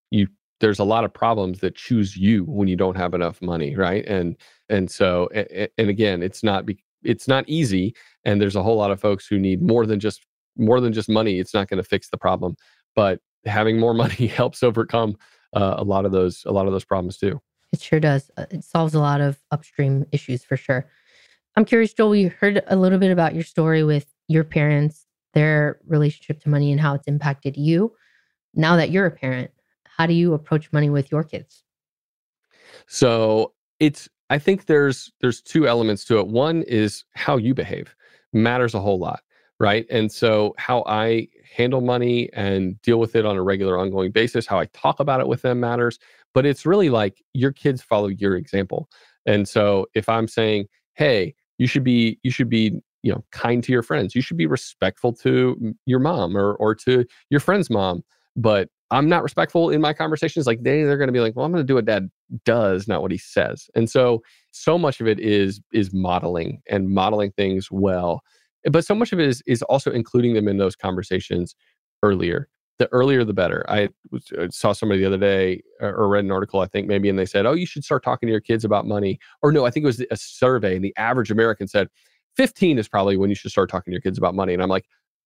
you there's a lot of problems that choose you when you don't have enough money right and and so and again it's not be, it's not easy and there's a whole lot of folks who need more than just more than just money it's not going to fix the problem but having more <laughs> money helps overcome uh, a lot of those a lot of those problems too It sure does. Uh, It solves a lot of upstream issues for sure. I'm curious, Joel, we heard a little bit about your story with your parents, their relationship to money, and how it's impacted you. Now that you're a parent, how do you approach money with your kids? So it's I think there's there's two elements to it. One is how you behave matters a whole lot, right? And so how I handle money and deal with it on a regular ongoing basis, how I talk about it with them matters, but it's really like your kids follow your example. And so if I'm saying, "Hey, you should be you should be, you know, kind to your friends. You should be respectful to your mom or or to your friend's mom." But I'm not respectful in my conversations. Like they, they're going to be like, well, I'm going to do what dad does, not what he says. And so, so much of it is is modeling and modeling things well. But so much of it is is also including them in those conversations earlier. The earlier, the better. I uh, saw somebody the other day uh, or read an article, I think maybe, and they said, oh, you should start talking to your kids about money. Or no, I think it was a survey, and the average American said, 15 is probably when you should start talking to your kids about money. And I'm like,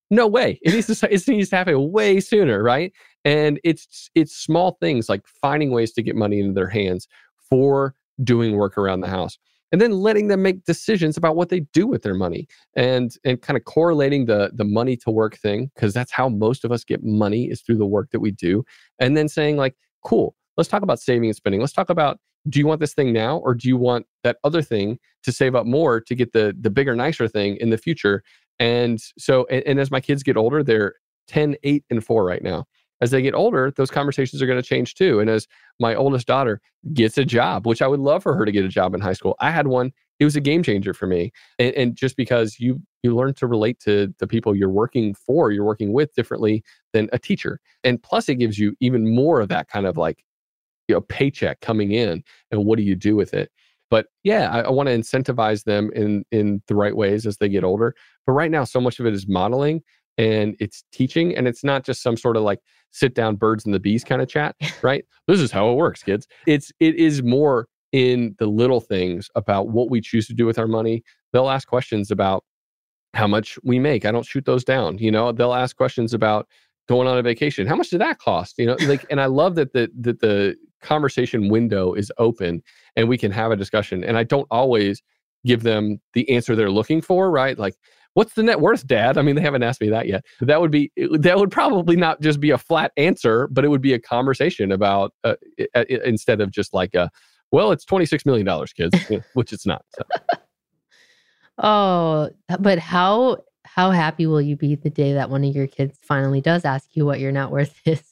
no way. It needs to it needs to happen way sooner, right? And it's it's small things like finding ways to get money into their hands for doing work around the house and then letting them make decisions about what they do with their money and and kind of correlating the the money to work thing because that's how most of us get money is through the work that we do and then saying like cool let's talk about saving and spending let's talk about do you want this thing now or do you want that other thing to save up more to get the the bigger nicer thing in the future and so and, and as my kids get older they're 10 8 and 4 right now as they get older, those conversations are going to change too. And as my oldest daughter gets a job, which I would love for her to get a job in high school, I had one. It was a game changer for me, and, and just because you you learn to relate to the people you're working for, you're working with differently than a teacher, and plus it gives you even more of that kind of like you know paycheck coming in, and what do you do with it? But yeah, I, I want to incentivize them in in the right ways as they get older. But right now, so much of it is modeling and it's teaching, and it's not just some sort of like sit down birds and the bees kind of chat, <laughs> right? this is how it works, kids. It's it is more in the little things about what we choose to do with our money. They'll ask questions about how much we make. I don't shoot those down. You know, they'll ask questions about going on a vacation. How much did that cost? You know, like, and I love that the that the conversation window is open and we can have a discussion. And I don't always give them the answer they're looking for, right? Like, what's the net worth, Dad? I mean, they haven't asked me that yet. But that would be that would probably not just be a flat answer, but it would be a conversation about uh, i- i- instead of just like a, well, it's twenty six million dollars, kids, which it's not. So. <laughs> Oh, but how how happy will you be the day that one of your kids finally does ask you what your net worth <laughs> is?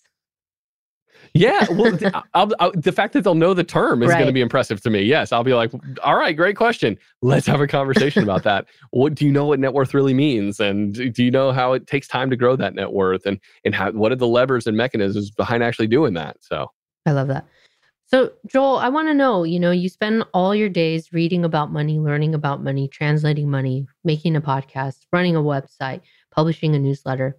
Yeah, well, <laughs> I'll, I'll, the fact that they'll know the term is going to be impressive to me. Yes, I'll be like, all right, great question. Let's have a conversation about that. What do you know what net worth really means, and do do you know how it takes time to grow that net worth, and and how what are the levers and mechanisms behind actually doing that? So I love that. So, Joel, I want to know, you know, you spend all your days reading about money, learning about money, translating money, making a podcast, running a website, publishing a newsletter.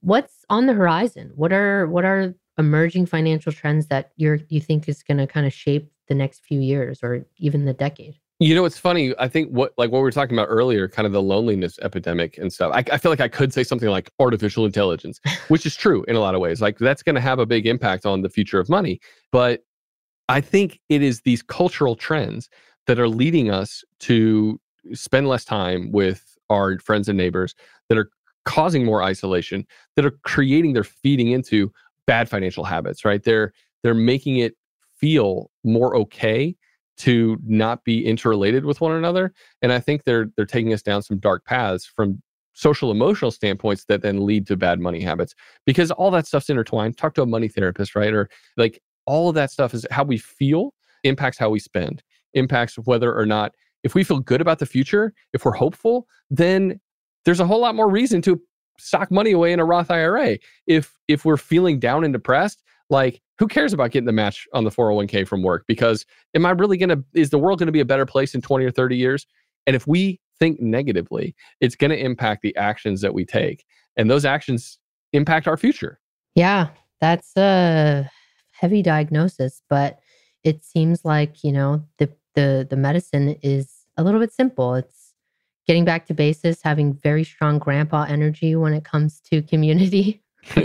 What's on the horizon? What are what are emerging financial trends that you're you think is going to kind of shape the next few years or even the decade? You know, it's funny. I think what like what we were talking about earlier, kind of the loneliness epidemic and stuff. I, I feel like I could say something like artificial intelligence, <laughs> which is true in a lot of ways. Like that's going to have a big impact on the future of money. But I think it is these cultural trends that are leading us to spend less time with our friends and neighbors, that are causing more isolation, that are creating, they're feeding into bad financial habits. Right? They're they're making it feel more okay to not be interrelated with one another and i think they're they're taking us down some dark paths from social emotional standpoints that then lead to bad money habits because all that stuff's intertwined talk to a money therapist right or like all of that stuff is how we feel impacts how we spend impacts whether or not if we feel good about the future if we're hopeful then there's a whole lot more reason to sock money away in a roth ira if if we're feeling down and depressed like who cares about getting the match on the 401k from work? Because am i really to is the world going to be a better place in 20 or 30 years? And if we think negatively it's to impact the actions that we take. And those actions impact our future. Yeah, that's a heavy diagnosis, but it seems like, you know, the the the medicine is a little bit simple. It's getting back to basis, having very strong grandpa energy when it comes to community <laughs>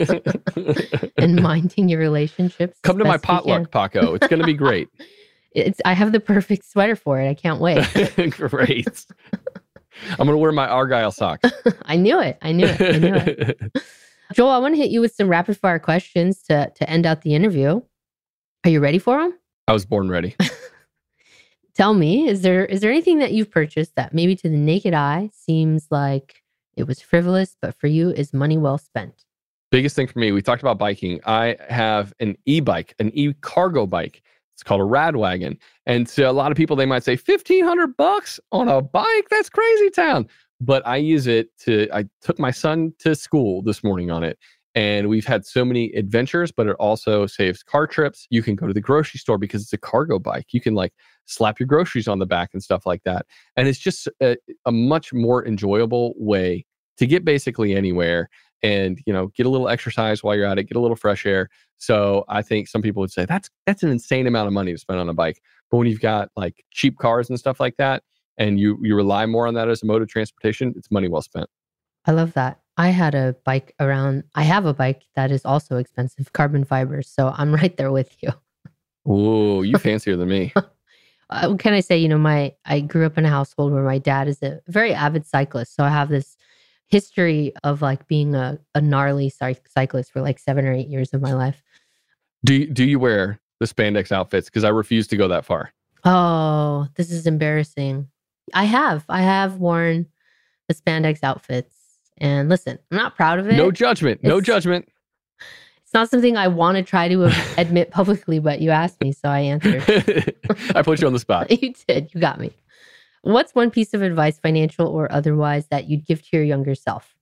and minding your relationships. come to my best you can. potluck paco it's going to be great <laughs> <laughs> It's I have the perfect sweater for it. I can't wait. great i'm going to wear my argyle socks I knew it. I knew it. I knew it. Joel, I want to hit you with some rapid fire questions to to end out the interview. Are you ready for them? i was born ready Tell me, is there is there anything that you've purchased that maybe to the naked eye seems like it was frivolous, but for you is money well spent? biggest thing for me we talked about biking. I have an e-bike an e-cargo bike. It's called a RadWagon. And to a lot of people they might say 1500 bucks on a bike? That's crazy town. But i use it to i took my son to school this morning on it and we've had so many adventures but it also saves car trips. You can go to the grocery store because it's a cargo bike. You can like slap your groceries on the back and stuff like that. And it's just a, a much more enjoyable way to get basically anywhere and you know get a little exercise while you're at it get a little fresh air. So i think some people would say that's that's an insane amount of money to spend on a bike. But when you've got like cheap cars and stuff like that and you you rely more on that as a mode of transportation, it's money well spent. I love that. I had a bike around, I have a bike that is also expensive, carbon fiber. So I'm <laughs> right there with you. Ooh, you <laughs> fancier than me. Uh, can I say? You know, my I grew up in a household where my dad is a very avid cyclist. So I have this history of like being a, a gnarly cyclist for like seven or eight years of my life. Do you, do you wear the spandex outfits? Because I refuse to go that far. Oh, this is embarrassing. I have. I have worn the spandex outfits. And listen, I'm not proud of it. No judgment. No judgment. It's not something I want to try to <laughs> <laughs> admit publicly, but you asked me, so I answered. <laughs> I put you on the spot. you did. You got me. What's one piece of advice, financial or otherwise, that you'd give to your younger self?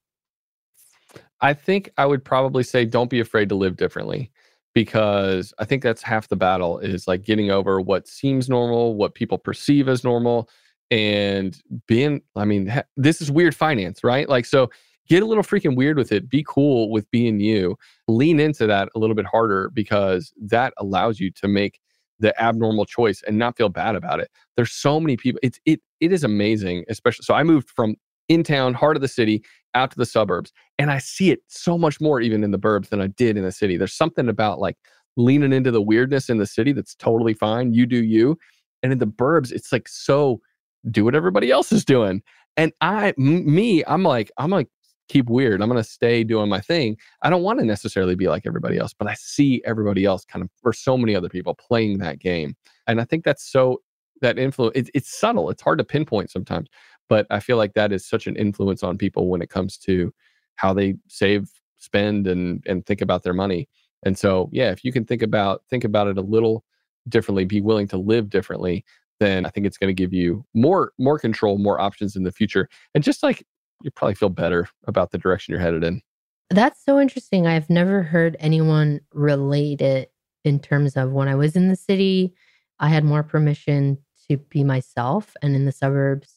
I think I would probably say don't be afraid to live differently because I think that's half the battle is like getting over what seems normal, what people perceive as normal, and being, I mean, this is weird finance, right? Like, so get a little freaking weird with it. Be cool with being you. Lean into that a little bit harder because that allows you to make the abnormal choice and not feel bad about it. There's so many people. It's it it is amazing, especially. So I moved from in town, heart of the city, out to the suburbs, and I see it so much more even in the burbs than I did in the city. There's something about like leaning into the weirdness in the city that's totally fine. You do you, and in the burbs, it's like so do what everybody else is doing. And I, m- me, I'm like, I'm like keep weird. I'm gonna stay doing my thing. I don't want to necessarily be like everybody else, but I see everybody else kind of or so many other people playing that game, and I think that's so that influence. It, it's subtle. It's hard to pinpoint sometimes, but I feel like that is such an influence on people when it comes to how they save, spend, and and think about their money. And so, yeah, if you can think about think about it a little differently, be willing to live differently, then I think it's going to give you more more control, more options in the future, and just like you probably feel better about the direction you're headed in. That's so interesting. I've never heard anyone relate it in terms of when I was in the city, I had more permission to be myself. And in the suburbs,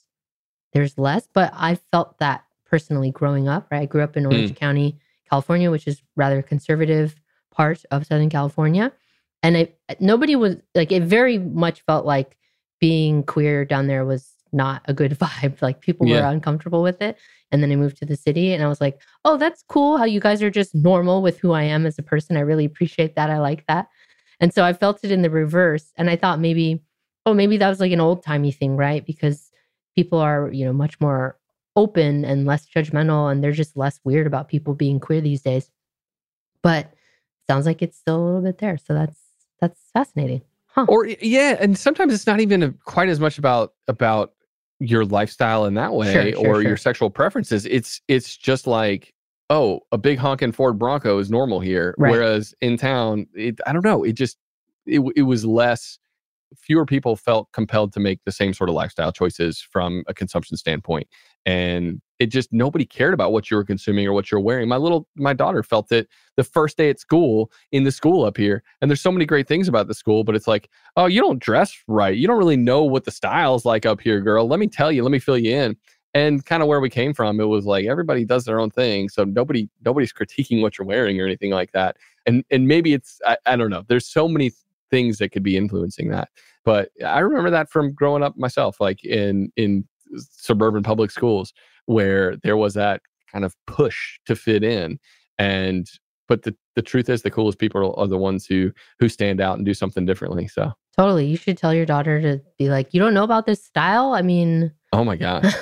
there's less. But I felt that personally growing up, right? I grew up in Orange Mm. County, California, which is rather conservative part of Southern California. And I nobody was like it very much felt like being queer down there was not a good <laughs> vibe. Like people were uncomfortable with it. And then I moved to the city and I was like, oh, that's cool how you guys are just normal with who I am as a person. I really appreciate that. I like that. And so I felt it in the reverse. And I thought maybe, oh, maybe that was like an old timey thing, right? Because people are, you know, much more open and less judgmental and they're just less weird about people being queer these days. But sounds like it's still a little bit there. So that's that's fascinating. Huh. Or yeah, and sometimes it's not even a, quite as much about about your lifestyle in that way Sure, sure, or your sexual preferences. It's it's just like oh, a big honking Ford Bronco is normal here, Right. whereas in town, it, I don't know, it just it it was less. Fewer people felt compelled to make the same sort of lifestyle choices from a consumption standpoint, and it just nobody cared about what you were consuming or what you're wearing. My little my daughter felt it the first day at school in the school up here, and there's so many great things about the school, but it's like, oh, you don't dress right. You don't really know what the style's like up here, girl. Let me tell you. Let me fill you in. And kind of where we came from, it was like everybody does their own thing, so nobody nobody's critiquing what you're wearing or anything like that. And and maybe it's I, I don't know. There's so many things that could be influencing that. But I remember that from growing up myself, like in in suburban public schools, where there was that kind of push to fit in. And but the the truth is, the coolest people are the ones who who stand out and do something differently. So, Totally. You should tell your daughter to be like, you don't know about this style? I mean, oh my gosh,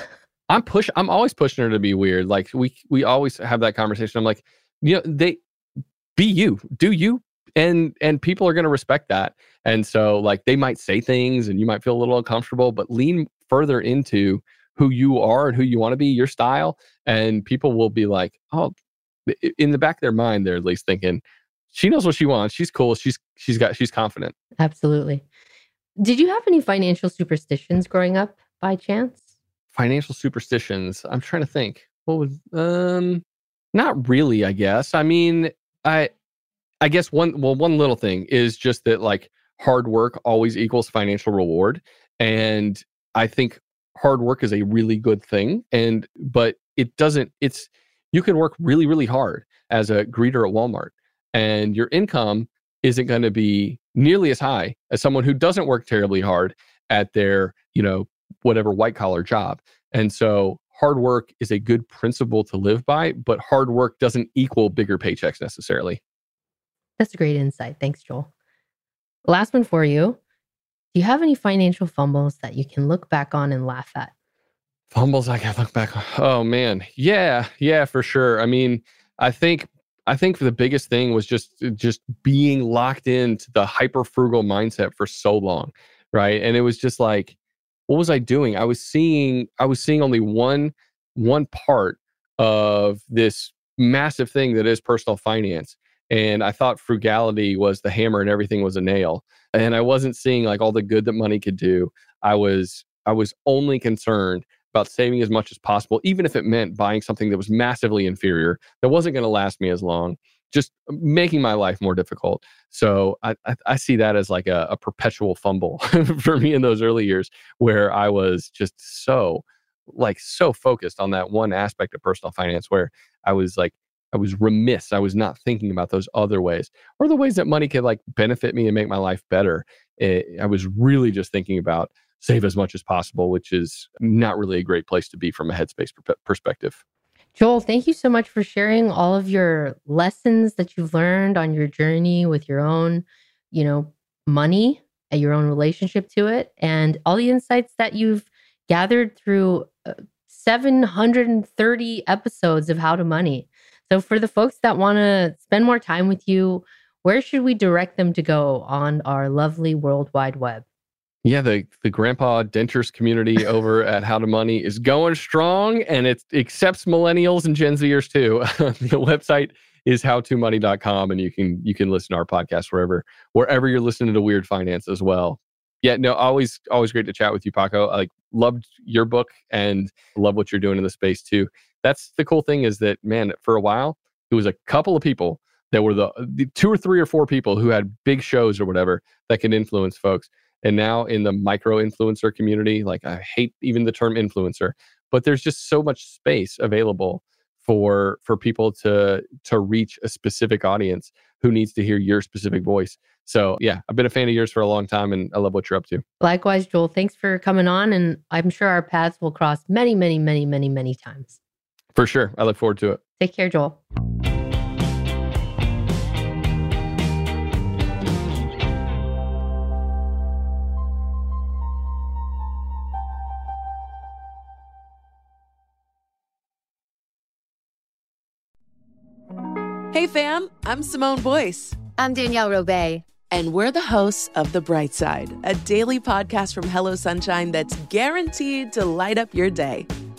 I'm push. I'm always pushing her to be weird. Like we we always have that conversation. I'm like, you know, they be you, do you, and and people are going to respect that. And so like they might say things, and you might feel a little uncomfortable, but lean further into who you are and who you want to be, your style, and people will be like, oh, in the back of their mind, they're at least thinking. She knows what she wants. She's cool. She's she's got she's confident. absolutely. Did you have any financial superstitions growing up by chance? financial superstitions i'm trying to think what was um not really i guess i mean i i guess one well one little thing is just that like hard work always equals financial reward and i think hard work is a really good thing and but it doesn't it's you can work really really hard as a greeter at walmart and your income isn't going to be nearly as high as someone who doesn't work terribly hard at their you know whatever white collar job. And so hard work is a good principle to live by, but hard work doesn't equal bigger paychecks necessarily. That's a great insight. Thanks, Joel. Last one for you. Do you have any financial fumbles that you can look back on and laugh at? Fumbles I can look back on. Oh man. Yeah, yeah, for sure. I mean, I think I think the biggest thing was just uh, just being locked into the hyper frugal mindset for so long, right? And it was just like, what was I doing? I was seeing I was seeing only one one part of this massive thing that is personal finance. And I thought frugality was the hammer and everything was a nail. And I wasn't seeing like all the good that money could do. I was I was only concerned about saving as much as possible, even if it meant buying something that was massively inferior, that wasn't going to last me as long, just making my life more difficult. So I, I, I see that as like a, a perpetual fumble <laughs> for me in those early years where I was just so like so focused on that one aspect of personal finance where I was like I was remiss. I was not thinking about those other ways or the ways that money could like benefit me and make my life better. Eh, I was really just thinking about save as much as possible, which is not really a great place to be from a headspace per- perspective. Joel, thank you so much for sharing all of your lessons that you've learned on your journey with your own, you know, money and your own relationship to it and all the insights that you've gathered through uh, 730 episodes of How to Money. So for the folks that want to spend more time with you, where should we direct them to go on our lovely world wide web? Yeah, the the grandpa dentures community <laughs> over at How to Money is going strong and it accepts millennials and Gen Zers too. <laughs> the website is howtomoney.com and you can you can listen to our podcast wherever wherever you're listening to Weird Finance as well. Yeah, no, always always great to chat with you, Paco. I like loved your book and love what you're doing in the space too. That's the cool thing is that man, for a while it was a couple of people that were the, the two or three or four people who had big shows or whatever that can influence folks and now in the micro influencer community like i hate even the term influencer but there's just so much space available for for people to to reach a specific audience who needs to hear your specific voice so yeah i've been a fan of yours for a long time and i love what you're up to Likewise, Joel, thanks for coming on. And I'm sure our paths will cross many, many, many, many, many times. For sure i look forward to it Take care, Joel. Hey fam, I'm Simone Boyce. I'm Danielle Robay. And we're the hosts of The Bright Side, a daily podcast from Hello Sunshine that's guaranteed to light up your day.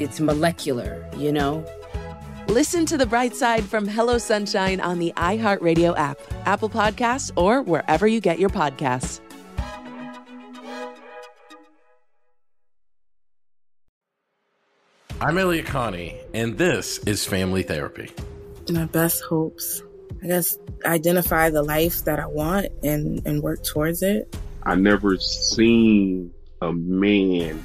it's molecular, you know? Listen to The Bright Side from Hello Sunshine on the iHeartRadio app, Apple Podcasts, or wherever you get your podcasts. I'm Elliott Connie, and this is Family Therapy. My best hopes. I guess identify the life that I want and, and work towards it. I never seen a man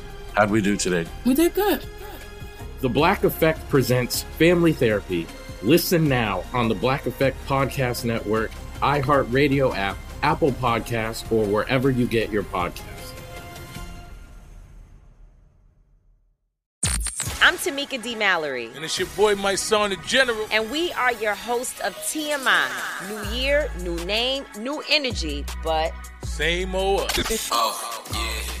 how'd we do today? We did good. The Black Effect presents Family Therapy. Listen now on the Black Effect Podcast Network, iHeartRadio app, Apple Podcasts, or wherever you get your podcasts. I'm Tamika D. Mallory. And it's your boy, Mysonne, the general. And we are your host of TMI. New year, new name, new energy, but Same old. Oh, yeah,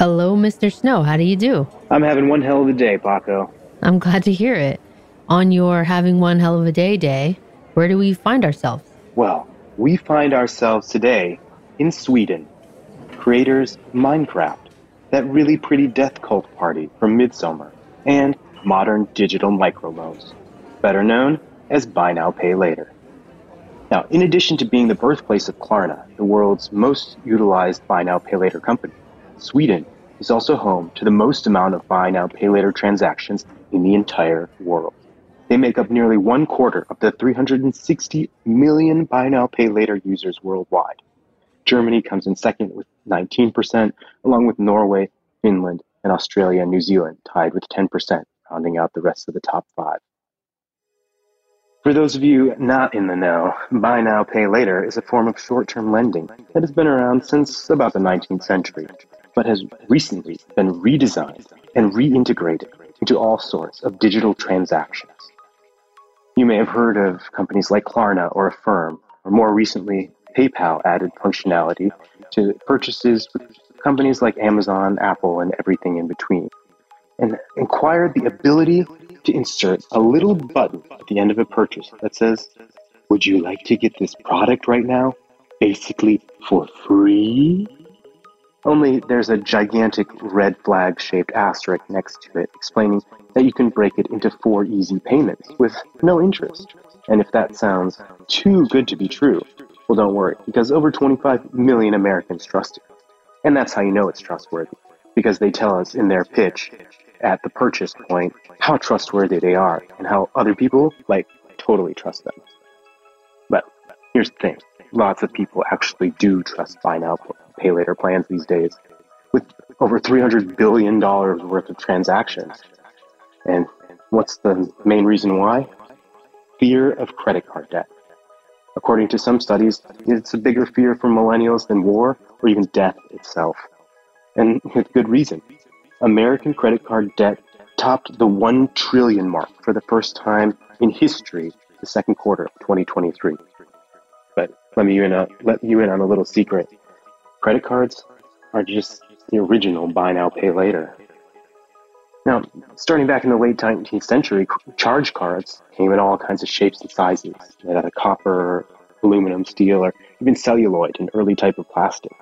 Hello, Mr. Snow. How do you do? I'm having one hell of a day, Paco. I'm glad to hear it. On your having one hell of a day day, where do we find ourselves? Well, we find ourselves today in Sweden. Creators Minecraft, that really pretty death cult party from Midsummer, and modern digital microloans, better known as Buy Now Pay Later. Now, in addition to being the birthplace of Klarna, the world's most utilized Buy Now Pay Later company, Sweden is also home to the most amount of Buy Now Pay Later transactions in the entire world. They make up nearly one quarter of the 360 million Buy Now Pay Later users worldwide. Germany comes in second with 19%, along with Norway, Finland, and Australia and New Zealand tied with 10%, rounding out the rest of the top five. For those of you not in the know, Buy Now Pay Later is a form of short term lending that has been around since about the 19th century, but has recently been redesigned and reintegrated into all sorts of digital transactions. You may have heard of companies like Klarna or Affirm, or more recently, PayPal added functionality to purchases with companies like Amazon, Apple, and everything in between, and acquired the ability to insert a little button at the end of a purchase that says, Would you like to get this product right now? Basically for free? Only there's a gigantic red flag shaped asterisk next to it explaining that you can break it into four easy payments with no interest. And if that sounds too good to be true, well, don't worry, because over 25 million Americans trust it. And that's how you know it's trustworthy, because they tell us in their pitch at the purchase point how trustworthy they are and how other people, like, totally trust them. But here's the thing lots of people actually do trust buy now, later plans these days, with over $300 billion worth of transactions. And what's the main reason why? Fear of credit card debt. According to some studies, it's a bigger fear for millennials than war or even death itself. And with good reason. American credit card debt topped the 1 trillion mark for the first time in history the second quarter of 2023. But let me in let you in on a little secret. Credit cards are just the original buy now pay later. Now, starting back in the late 19th century, charge cards came in all kinds of shapes and sizes, made out of copper, aluminum, steel, or even celluloid, an early type of plastic.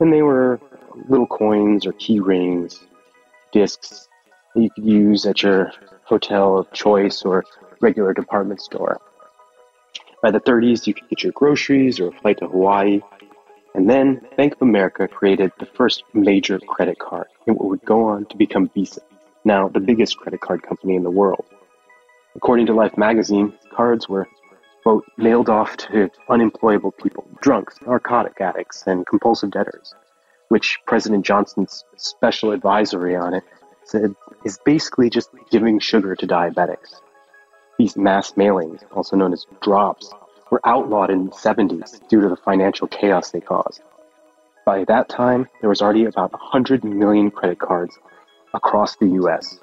And they were little coins or key rings, discs that you could use at your hotel of choice or regular department store. By the 30s, you could get your groceries or a flight to Hawaii. And then Bank of America created the first major credit card in what would go on to become Visa, now the biggest credit card company in the world. According to Life magazine, cards were, quote, mailed off to unemployable people, drunks, narcotic addicts, and compulsive debtors, which President Johnson's special advisory on it said is basically just giving sugar to diabetics. These mass mailings, also known as drops, were outlawed in the 70s due to the financial chaos they caused. By that time, there was already about 100 million credit cards across the US.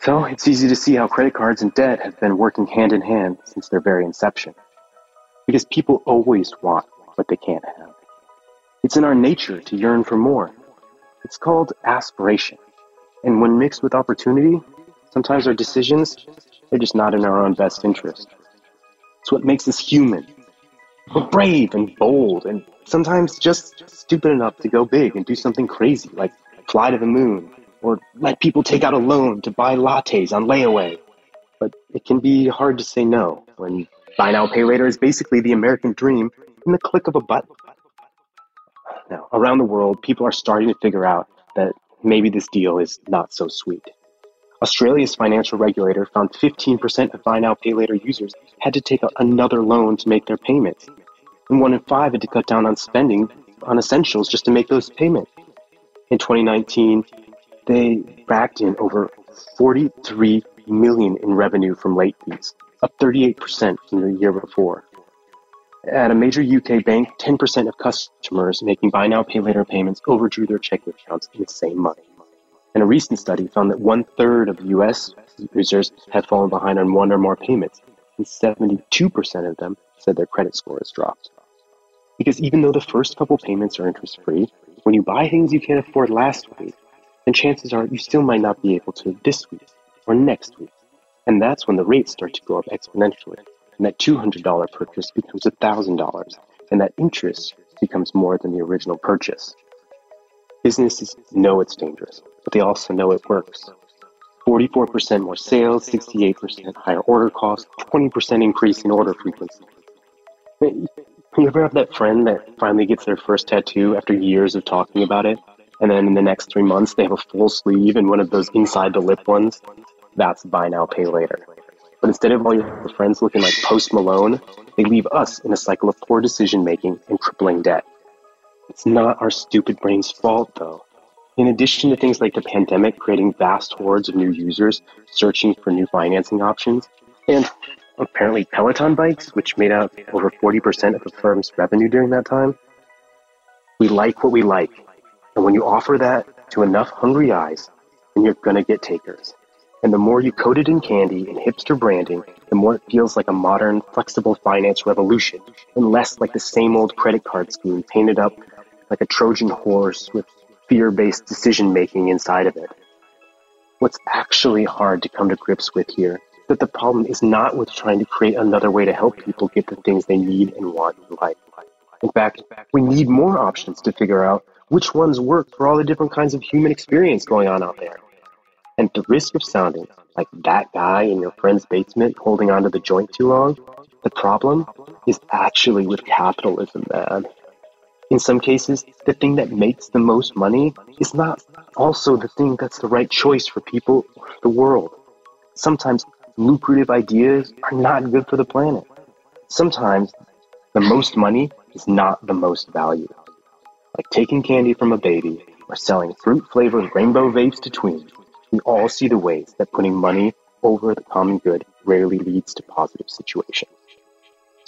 So it's easy to see how credit cards and debt have been working hand in hand since their very inception. Because people always want what they can't have. It's in our nature to yearn for more. It's called aspiration. And when mixed with opportunity, sometimes our decisions, they're just not in our own best interest. It's what makes us human. We're brave and bold and sometimes just stupid enough to go big and do something crazy like fly to the moon or let people take out a loan to buy lattes on layaway. But it can be hard to say no when buy now, pay later is basically the American dream in the click of a button. Now, around the world, people are starting to figure out that maybe this deal is not so sweet. Australia's financial regulator found 15% of buy now, pay later users had to take out another loan to make their payments. And one in five had to cut down on spending on essentials just to make those payments. In 2019, they racked in over 43 million in revenue from late fees, up 38% from the year before. At a major UK bank, 10% of customers making buy now, pay later payments overdrew their checking accounts in the same month. And a recent study found that one third of US users had fallen behind on one or more payments, and 72% of them said their credit score has dropped. Because even though the first couple payments are interest free, when you buy things you can't afford last week, then chances are you still might not be able to this week or next week. And that's when the rates start to go up exponentially. And that $200 purchase becomes $1,000. And that interest becomes more than the original purchase. Businesses know it's dangerous, but they also know it works. 44% more sales, 68% higher order costs, 20% increase in order frequency. You ever have that friend that finally gets their first tattoo after years of talking about it? And then in the next three months, they have a full sleeve and one of those inside the lip ones? That's buy now, pay later. But instead of all your friends looking like Post Malone, they leave us in a cycle of poor decision making and crippling debt. It's not our stupid brain's fault, though. In addition to things like the pandemic creating vast hordes of new users searching for new financing options, and apparently Peloton bikes, which made up over 40% of the firm's revenue during that time, we like what we like. And when you offer that to enough hungry eyes, then you're going to get takers. And the more you coat it in candy and hipster branding, the more it feels like a modern, flexible finance revolution, and less like the same old credit card scheme painted up like a Trojan horse with fear based decision making inside of it. What's actually hard to come to grips with here is that the problem is not with trying to create another way to help people get the things they need and want in life. In fact, we need more options to figure out which ones work for all the different kinds of human experience going on out there. And the risk of sounding like that guy in your friend's basement holding onto the joint too long, the problem is actually with capitalism, man. In some cases, the thing that makes the most money is not also the thing that's the right choice for people or the world. Sometimes lucrative ideas are not good for the planet. Sometimes the most money is not the most value. Like taking candy from a baby or selling fruit flavored rainbow vapes to tweens, we all see the ways that putting money over the common good rarely leads to positive situations.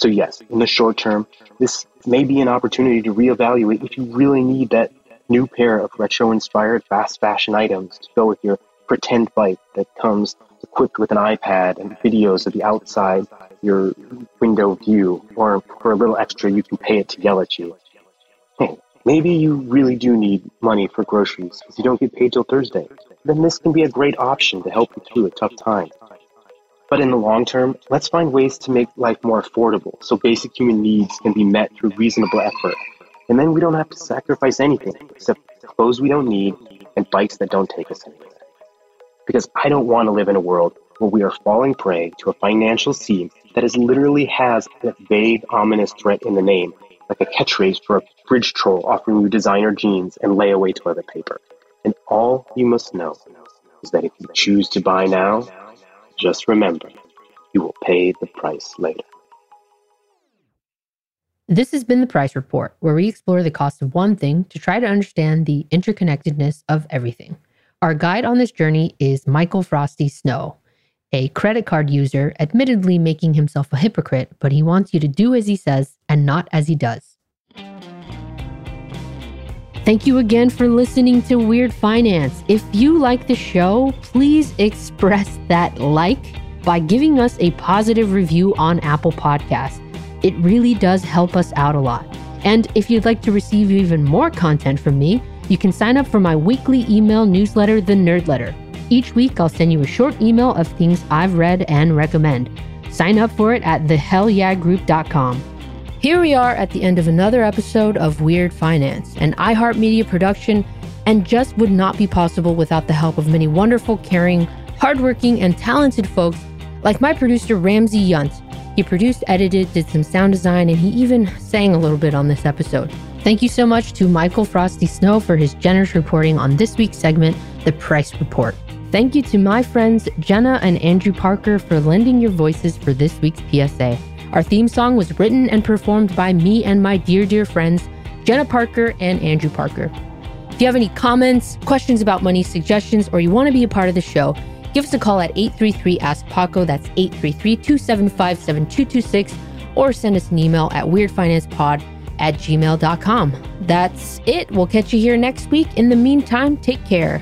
So, yes, in the short term, this may be an opportunity to reevaluate if you really need that new pair of retro inspired fast fashion items to go with your pretend bike that comes equipped with an iPad and videos of the outside your window view, or for a little extra, you can pay it to yell at you. Hey, maybe you really do need money for groceries because you don't get paid till Thursday. Then this can be a great option to help you through a tough time. But in the long term, let's find ways to make life more affordable so basic human needs can be met through reasonable effort. And then we don't have to sacrifice anything except clothes we don't need and bikes that don't take us anywhere. Because I don't want to live in a world where we are falling prey to a financial scheme that is literally has a vague, ominous threat in the name, like a catchphrase for a fridge troll offering you designer jeans and layaway toilet paper. And all you must know is that if you choose to buy now, just remember, you will pay the price later. This has been the Price Report, where we explore the cost of one thing to try to understand the interconnectedness of everything. Our guide on this journey is Michael Frosti Snow, a credit card user, admittedly making himself a hypocrite, but he wants you to do as he says and not as he does. Thank you again for listening to Weird Finance. If you like the show, please express that like by giving us a positive review on Apple Podcasts. It really does help us out a lot. And if you'd like to receive even more content from me, you can sign up for my weekly email newsletter, The Nerdletter. Each week, I'll send you a short email of things I've read and recommend. Sign up for it at thehellyeahgroup.com. Here we are at the end of another episode of Weird Finance, an iHeartMedia production, and just would not be possible without the help of many wonderful, caring, hardworking, and talented folks like my producer Ramsey Yunt. He produced, edited, did some sound design, and he even sang a little bit on this episode. Thank you so much to Michael Frosti Snow for his generous reporting on this week's segment, The Price Report. Thank you to my friends Jenna and Andrew Parker for lending your voices for this week's PSA. Our theme song was written and performed by me and my dear, dear friends, Jenna Parker and Andrew Parker. If you have any comments, questions about money, suggestions, or you want to be a part of the show, give us a call at 833 Ask Paco. That's 833 275 7226, or send us an email at weirdfinancepod at gmail.com. That's it. We'll catch you here next week. In the meantime, take care.